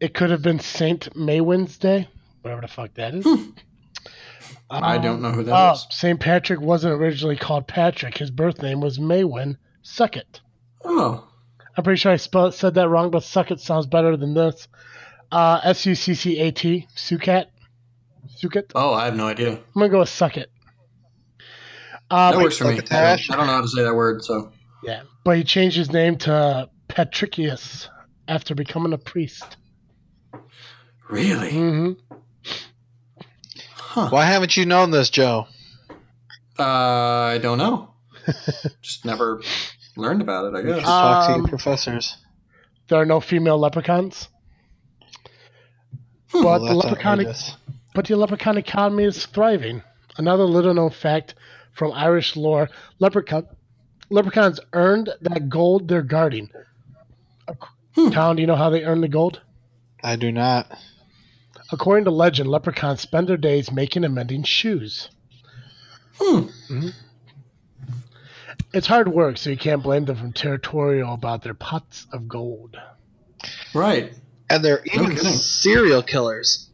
it could have been Saint Maewyn's Day, whatever the fuck that is. *laughs* I Um, don't know who that Oh, is. St. Patrick wasn't originally called Patrick. His birth name was Maewyn Suckett. Oh, I'm pretty sure I spelled, said that wrong, but Suckett sounds better than this. Uh, S U C C A T, Succat. Sucat. oh, I have no idea. I'm gonna go with Suckett. Uh, That works for me. I don't, I don't know how to say that word, so yeah, but he changed his name to Patricius after becoming a priest. really, hmm huh? Why haven't you known this, Joe? Uh, I don't know. *laughs* Just never learned about it. I You should guess. talk to Um, your professors. There are no female leprechauns, but Well, the that's leprechaun, outrageous. But the leprechaun economy is thriving. Another little known fact from Irish lore: leprechaun, leprechauns earned that gold they're guarding. Hmm. Town, do you know how they earn the gold? I do not. According to legend, leprechauns spend their days making and mending shoes. Hmm. It's hard work, so you can't blame them from territorial about their pots of gold. Right. And they're even kidding. serial killers.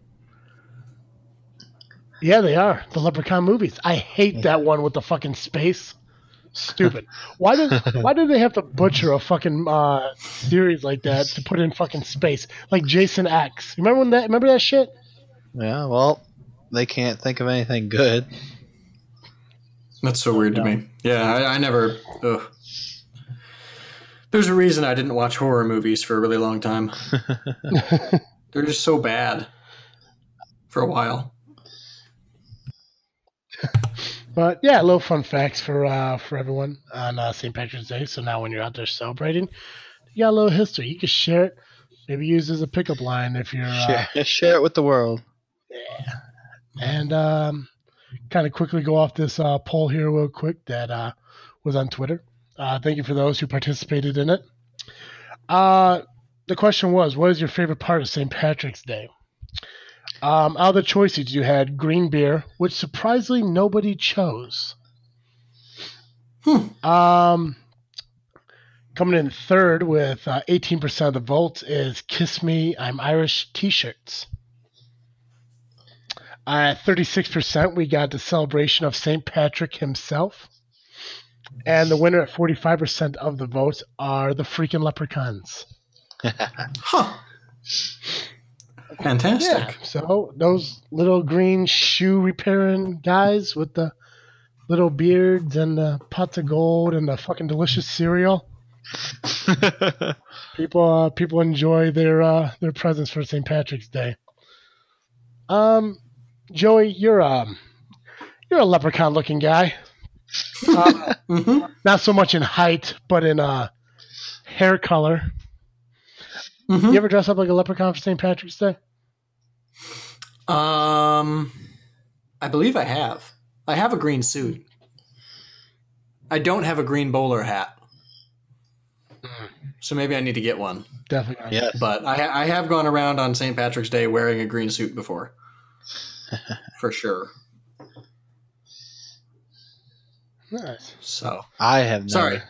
Yeah, they are. The Leprechaun movies. I hate that one with the fucking space. Stupid. Why did why did they have to butcher a fucking uh, series like that to put in fucking space? Like Jason X. Remember when that remember that shit? Yeah, well, they can't think of anything good. That's so weird to me. Yeah, I, I never. Ugh. There's a reason I didn't watch horror movies for a really long time. *laughs* They're just so bad. For a while. But yeah, a little fun facts for uh, for everyone on uh, St. Patrick's Day. So now when you're out there celebrating, you got a little history. You can share it. Maybe use as a pickup line if you're uh, Share, share it with the world. Yeah. And um, kind of quickly go off this uh, poll here real quick that uh, was on Twitter. Uh, thank you for those who participated in it. Uh, the question was, what is your favorite part of St. Patrick's Day? Um, out of the choices, you had green beer, which surprisingly nobody chose. Hmm. Um, coming in third with uh, 18% of the votes is Kiss Me, I'm Irish t shirts. At 36%, we got the celebration of St. Patrick himself. And the winner at 45% of the votes are the freaking leprechauns. *laughs* Huh. Fantastic. Yeah, so those little green shoe repairing guys with the little beards and the pots of gold and the fucking delicious cereal. *laughs* People, uh, people enjoy their uh, their presents for St. Patrick's Day. Um, Joey, you're um, you're a leprechaun-looking guy. *laughs* Uh, hmm not so much in height, but in uh, hair color. Hmm You ever dress up like a leprechaun for St. Patrick's Day? Um, I believe I have. I have a green suit. I don't have a green bowler hat. So maybe I need to get one. Definitely. yes. But I, I have gone around on St. Patrick's Day wearing a green suit before. *laughs* For sure. Nice. So I have never. sorry.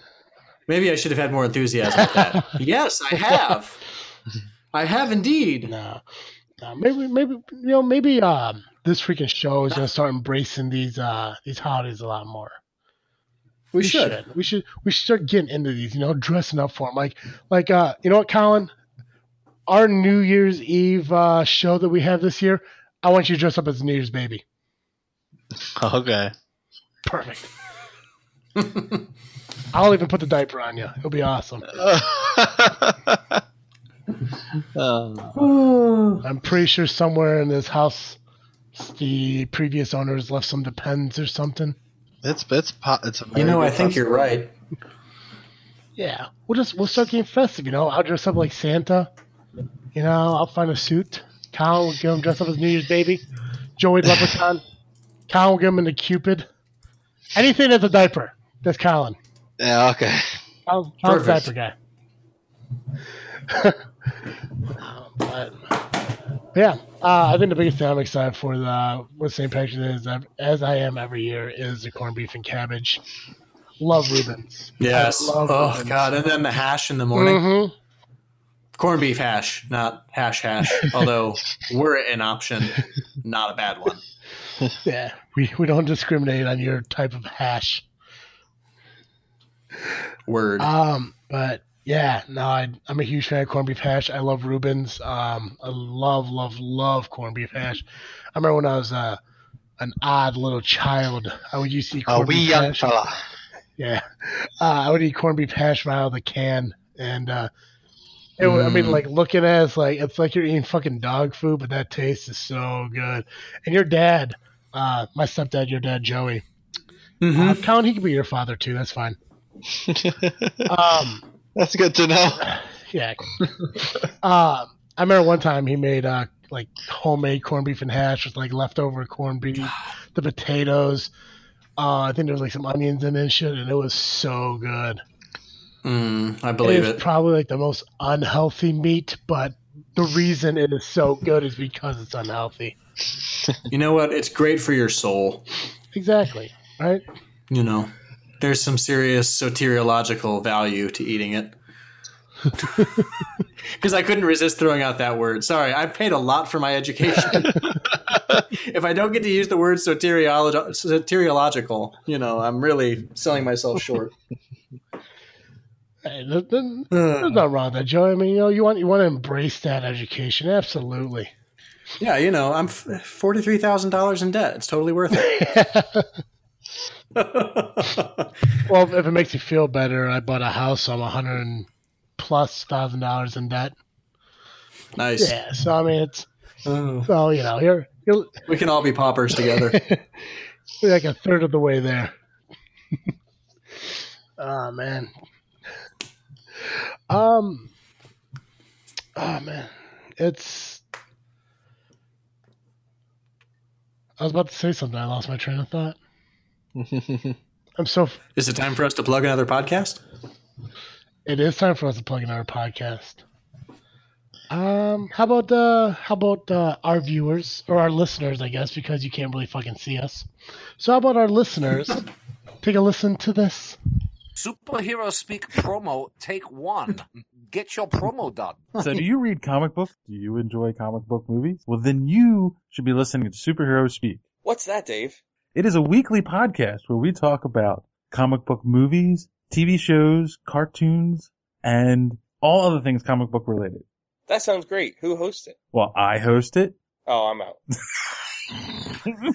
Maybe I should have had more enthusiasm with that. *laughs* yes, I have. I have indeed. No, no, maybe, maybe you know, maybe um, this freaking show is gonna start embracing these uh these holidays a lot more. We should. We should. We should start getting into these. You know, dressing up for them. Like, like uh, you know what, Colin? Our New Year's Eve uh, show that we have this year, I want you to dress up as New Year's baby. Okay. Perfect. *laughs* I'll even put the diaper on you. It'll be awesome. *laughs* Oh. I'm pretty sure somewhere in this house, the previous owners left some depends or something. it's it's po- it's a You know, I think you're right. Yeah, we'll just we'll start getting festive. You know, I'll dress up like Santa. You know, I'll find a suit. Kyle will get him dressed up as New Year's baby. Joey Leprechaun. Kyle will get him into Cupid. Anything that's a diaper. That's Colin. Yeah. Okay. Kyle's, Kyle's a diaper guy. *laughs* but yeah, uh, I think the biggest thing I'm excited for the what St. Patrick's Day is, that- as I am every year, is the corned beef and cabbage. Love Reubens. Yes. Love Oh Reubens. God! And then the hash in the morning. Mm-hmm. Corned beef hash, not hash hash. *laughs* Although were it an option, not a bad one. *laughs* Yeah, we, we don't discriminate on your type of hash. Word. Um, but yeah, no, I, I'm a huge fan of corned beef hash. I love Reubens. Um, I love, love, love corned beef hash. I remember when I was uh, an odd little child, I would used to eat A corned wee beef young hash. fella. Yeah, uh, I would eat corned beef hash right out of the can, and uh, it, wa- I mean, Mm. like looking at it, it's like it's like you're eating fucking dog food, but that taste is so good. And your dad, uh, my stepdad, your dad Joey, Mhm. uh, Colin, he could be your father too. That's fine. *laughs* Um, That's good to know. yeah. uh, I remember one time he made uh, like homemade corned beef and hash with like leftover corned beef, the potatoes. Uh, I think there was like some onions in it and shit, and it was so good. Mm, I believe it's it. probably like the most unhealthy meat, but the reason it is so good is because it's unhealthy. You know what? It's great for your soul. Exactly. Right? You know, there's some serious soteriological value to eating it. *laughs* Because I couldn't resist throwing out that word. Sorry, I've paid a lot for my education. *laughs* if I don't get to use the word soteriolo- soteriological, you know, I'm really selling myself short. Hey, there- there- *sighs* there's nothing wrong with that, Joe. I mean, you know, you want you want to embrace that education. Absolutely. yeah, you know, I'm forty-three thousand dollars in debt. It's totally worth it. *laughs* *laughs* Well, if it makes you feel better, I bought a house. So I'm a hundred plus thousand dollars in debt. nice. Yeah. So I mean, it's Oh, so you know you're you're, we can all be paupers together. *laughs* like a third of the way there. oh *laughs* man. Um. Oh man, it's. I was about to say something. I lost my train of thought. I'm so. Is it time for us to plug another podcast? It is time for us to plug another podcast. Um, how about uh, how about uh, our viewers or our listeners? I guess because you can't really fucking see us. So how about our listeners? *laughs* Take a listen to this. Superhero Speak promo, take one. Get your promo done. *laughs* So do you read comic books? Do you enjoy comic book movies? Well, then you should be listening to Superhero Speak. What's that, Dave? It is a weekly podcast where we talk about comic book movies, TV shows, cartoons, and all other things comic book related. That sounds great. Who hosts it? Well, I host it. Oh, I'm out. *laughs* *laughs*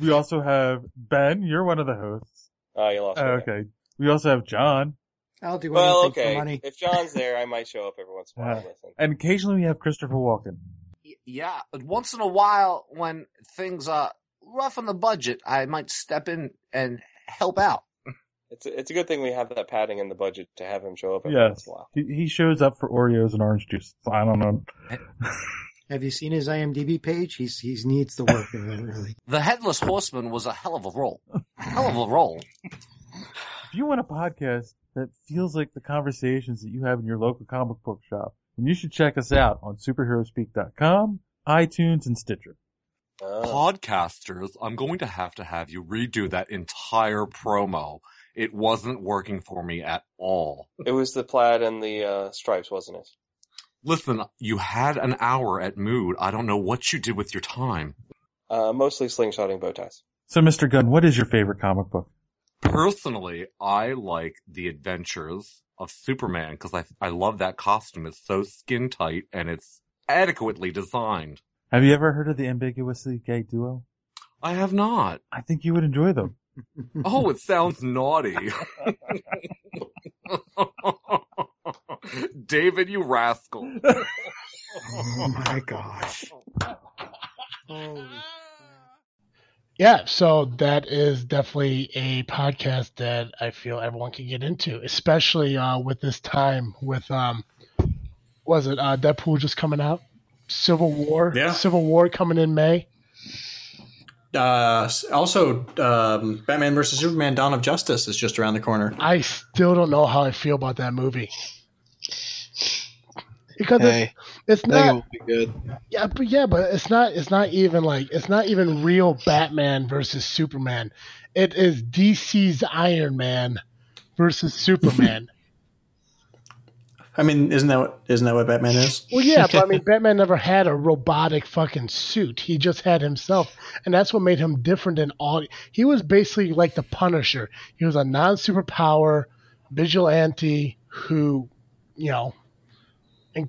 We also have Ben. You're one of the hosts. Oh, you lost me. There. okay. We also have John. I'll do Well, anything okay. for money. If John's there, I might show up every once in a while. Yeah. and occasionally we have Christopher Walken. Yeah, once in a while when things are rough on the budget, I might step in and help out. It's a, it's a good thing we have that padding in the budget to have him show up every Yes. once in a while. He, he shows up for Oreos and orange juice. So I don't know. *laughs* Have you seen his IMDb page? He's he needs the work really. *laughs* The Headless Horseman was a hell of a role. Hell of a role. If you want a podcast that feels like the conversations that you have in your local comic book shop, then you should check us out on superherospeak.com, iTunes, and Stitcher. Oh. Podcasters, I'm going to have to have you redo that entire promo. It wasn't working for me at all. It was the plaid and the uh, stripes, wasn't it? Listen, you had an hour at Mood. I don't know what you did with your time. Uh, mostly slingshotting bow ties. So, Mr. Gunn, what is your favorite comic book? Personally, I like the adventures of Superman because I, I love that costume. It's so skin tight and it's adequately designed. Have you ever heard of the ambiguously gay duo? I have not. I think you would enjoy them. *laughs* Oh, it sounds naughty. *laughs* David, you rascal. Oh my gosh. Holy Yeah, so that is definitely a podcast that I feel everyone can get into, especially uh, with this time with um, was it uh, Deadpool just coming out, Civil War, Yeah. Civil War coming in May. Uh, also, um, Batman versus Superman: Dawn of Justice is just around the corner. I still don't know how I feel about that movie because Hey, it's, it's I it not be good. yeah, but yeah, but it's not it's not even like it's not even real Batman versus Superman. It is DC's Iron Man versus Superman. *laughs* I mean, isn't that what isn't that what Batman is? Well, yeah, but I mean, *laughs* Batman never had a robotic fucking suit. He just had himself, and that's what made him different than all. He was basically like the Punisher. He was a non-superpower vigilante who, you know. And,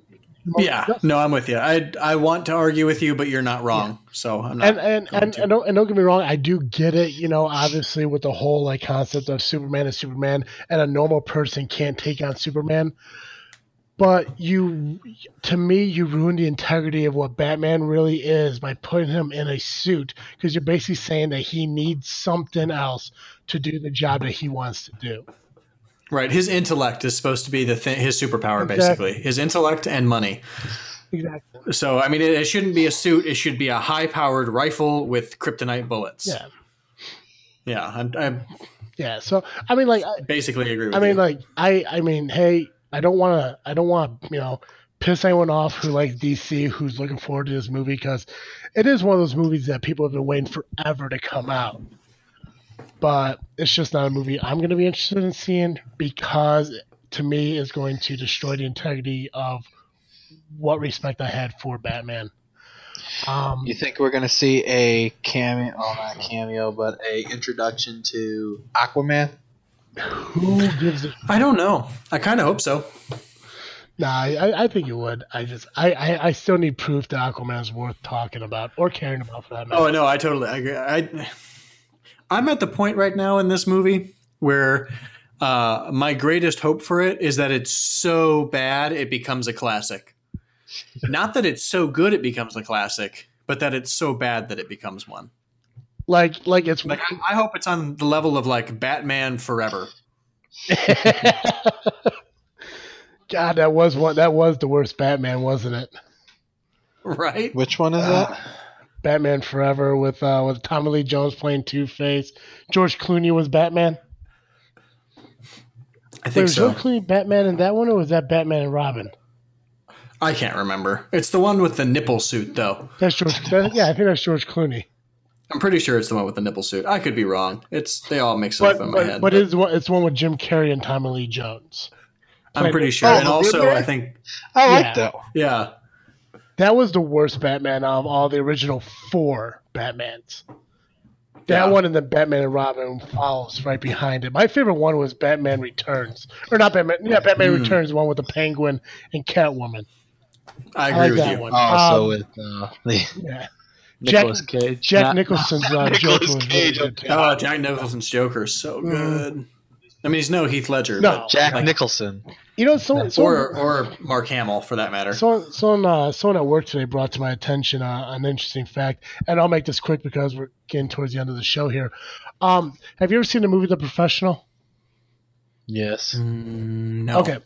Yeah, no, I'm with you. I I want to argue with you, but you're not wrong. So I'm not. and and and, and, don't, and don't get me wrong, I do get it. You know, obviously with the whole like concept of Superman and Superman, and a normal person can't take on Superman. But you, to me, you ruin the integrity of what Batman really is by putting him in a suit because you're basically saying that he needs something else to do the job that he wants to do. right, his intellect is supposed to be the thing, his superpower, Exactly. basically. His intellect and money. Exactly. So I mean, it, it shouldn't be a suit. It should be a high-powered rifle with kryptonite bullets. Yeah. yeah. I'm, I Yeah. So I mean, like, I, basically agree with I mean, you. like, I, I mean, hey, I don't want to, I don't want to, you know, piss anyone off who likes DC, who's looking forward to this movie because it is one of those movies that people have been waiting forever to come out. But it's just not a movie I'm going to be interested in seeing because, to me, it's going to destroy the integrity of what respect I had for Batman. Um, You think we're gonna see a cameo? Oh, not cameo, but a introduction to Aquaman. Who gives a I don't know. I kind of hope so. Nah, I, I think you would. I just, I, I, I still need proof that Aquaman's worth talking about or caring about for that matter. Oh no, I totally I agree. I I'm at the point right now in this movie where uh, my greatest hope for it is that it's so bad it becomes a classic. Not that it's so good it becomes a classic, but that it's so bad that it becomes one. Like, like it's Like I, I hope it's on the level of like Batman Forever. *laughs* God, that was one. That was the worst Batman, wasn't it? Right? Which one is that? *sighs* Batman Forever with uh, with Tommy Lee Jones playing Two Face. George Clooney was Batman. I Wait, think was so. George Clooney Batman in that one, or was that Batman and Robin? I can't remember. It's the one with the nipple suit though. That's George. that- yeah, I think that's George Clooney. I'm pretty sure it's the one with the nipple suit. I could be wrong. It's they all mix up But in my head. but it's one it's one with Jim Carrey and Tommy Lee Jones. I'm pretty sure. Oh, and the also, Riddler? I think I like Yeah. that one. yeah, That was the worst Batman of all the original four Batmans. That Yeah. one and then Batman and Robin follows right behind it. My favorite one was Batman Returns, or not Batman. Yeah, Batman Hmm. Returns, the one with the Penguin and Catwoman. I I agree like with that you. one. Also Um, with uh, the *laughs* Yeah, Nicolas Cage. Jack Not- Nicholson's uh, *laughs* Nicolas Joker was really Cage, okay. Oh, Jack Nicholson's Joker is so good. I mean, he's no Heath Ledger, Mm. No. but- Jack like- Nicholson. You know, someone, someone, or or Mark Hamill for that matter. Someone, someone, uh, someone at work today brought to my attention uh, an interesting fact, and I'll make this quick because we're getting towards the end of the show here. Um, have you ever seen the movie The Professional? Yes. Mm, no. Okay,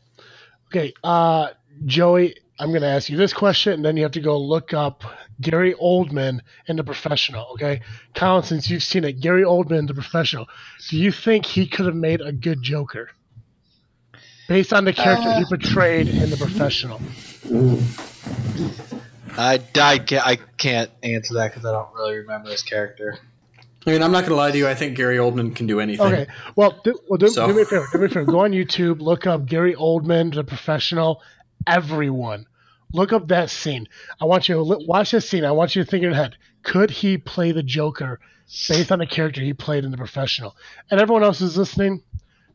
okay. Uh, Joey, I'm going to ask you this question, and then you have to go look up Gary Oldman in The Professional. Okay, Colin, since you've seen it, Gary Oldman in The Professional, do you think he could have made a good Joker based on the character he uh, portrayed in The Professional? I, I, can't, I can't answer that because I don't really remember his character. I mean, I'm not going to lie to you. I think Gary Oldman can do anything. Okay. Well, do, well do, So- do me a favor. Do me a favor. Go on YouTube. Look up Gary Oldman, the professional. Everyone, look up that scene. I want you to li- watch this scene. I want you to think in your head: Could he play the Joker based on the character he played in the professional? And everyone else is listening.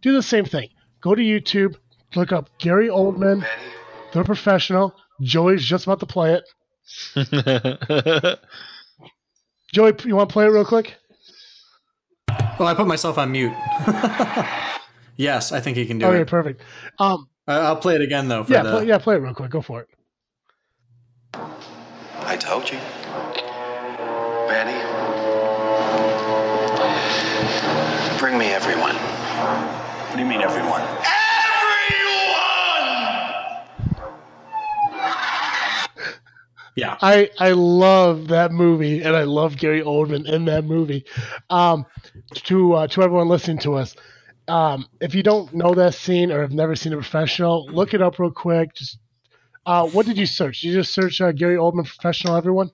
Do the same thing. Go to YouTube. Look up Gary Oldman, the professional. Joey's just about to play it. *laughs* Joey, you want to play it real quick? Well, I put myself on mute. *laughs* yes, I think he can do okay, it. Okay, perfect. Um, I- I'll play it again though. For yeah, the, play, yeah, play it real quick. Go for it. I told you. Benny. Bring me everyone. What do you mean, everyone? everyone? Yeah. I I love that movie, and I love Gary Oldman in that movie. Um, to uh, to everyone listening to us, um, if you don't know that scene or have never seen a professional, look it up real quick. Just uh, what did you search? Did you just search uh, Gary Oldman professional? Everyone.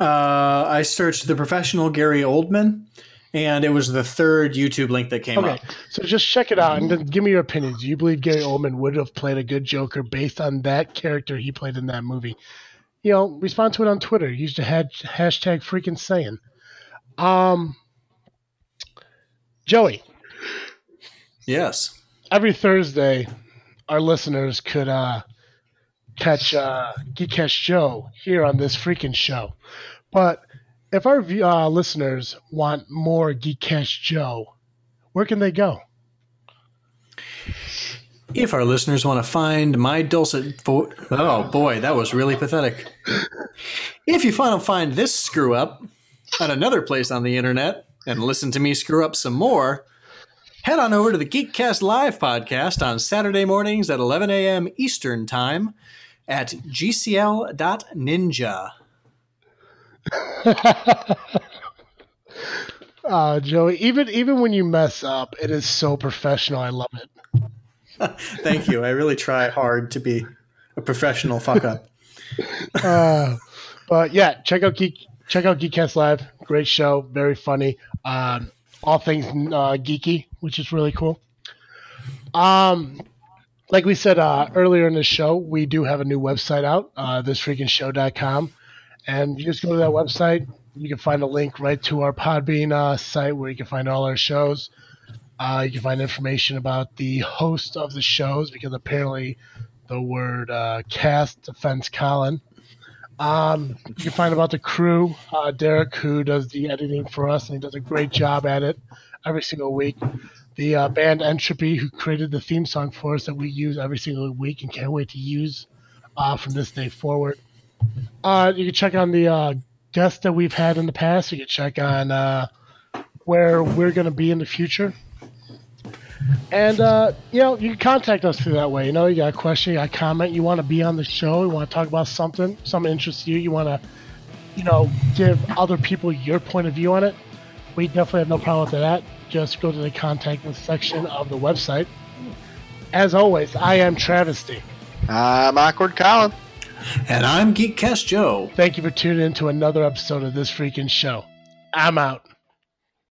Uh, I searched the professional Gary Oldman, and it was the third YouTube link that came Okay, up. so just check it out and then give me your opinion. Do you believe Gary Oldman would have played a good Joker based on that character he played in that movie? You know, respond to it on Twitter. Use the hashtag freaking saying. Um, Joey, Yes. every Thursday, our listeners could uh, catch uh, Geekcast Joe here on this freaking show. But if our uh, listeners want more Geekcast Joe, where can they go? If our listeners want to find my dulcet vo- oh boy, that was really pathetic. If you want to find this screw up at another place on the internet and listen to me screw up some more, head on over to the Geekcast Live podcast on Saturday mornings at 11 a.m. Eastern Time at gcl.ninja. *laughs* Uh, Joey, even even when you mess up, it is so professional. I love it. *laughs* Thank you. I really try hard to be a professional fuck up. *laughs* Uh, but yeah, check out Geek, check out Geekcast Live. Great show, very funny. Um, all things uh, geeky, which is really cool. Um, like we said uh, earlier in the show, we do have a new website out, uh, thisfreakingshow.com. And you just go to that website. You can find a link right to our Podbean uh, site where you can find all our shows. Uh, you can find information about the host of the shows because apparently the word uh, cast offends Colin. Um, you can find about the crew, uh, Derek, who does the editing for us, and he does a great job at it every single week. The uh, band Entropy, who created the theme song for us that we use every single week and can't wait to use uh, from this day forward. Uh, you can check on the uh, guests that we've had in the past. You can check on uh, where we're going to be in the future. And, uh, you know, you can contact us through that way. You know, you got a question, you got a comment, you want to be on the show, you want to talk about something, something interests you, you want to, you know, give other people your point of view on it. We definitely have no problem with that. Just go to the contact us section of the website. As always, I am Travesty. I'm awkward Colin. And I'm Geekcast Joe. Thank you for tuning in to another episode of this freaking show. I'm out.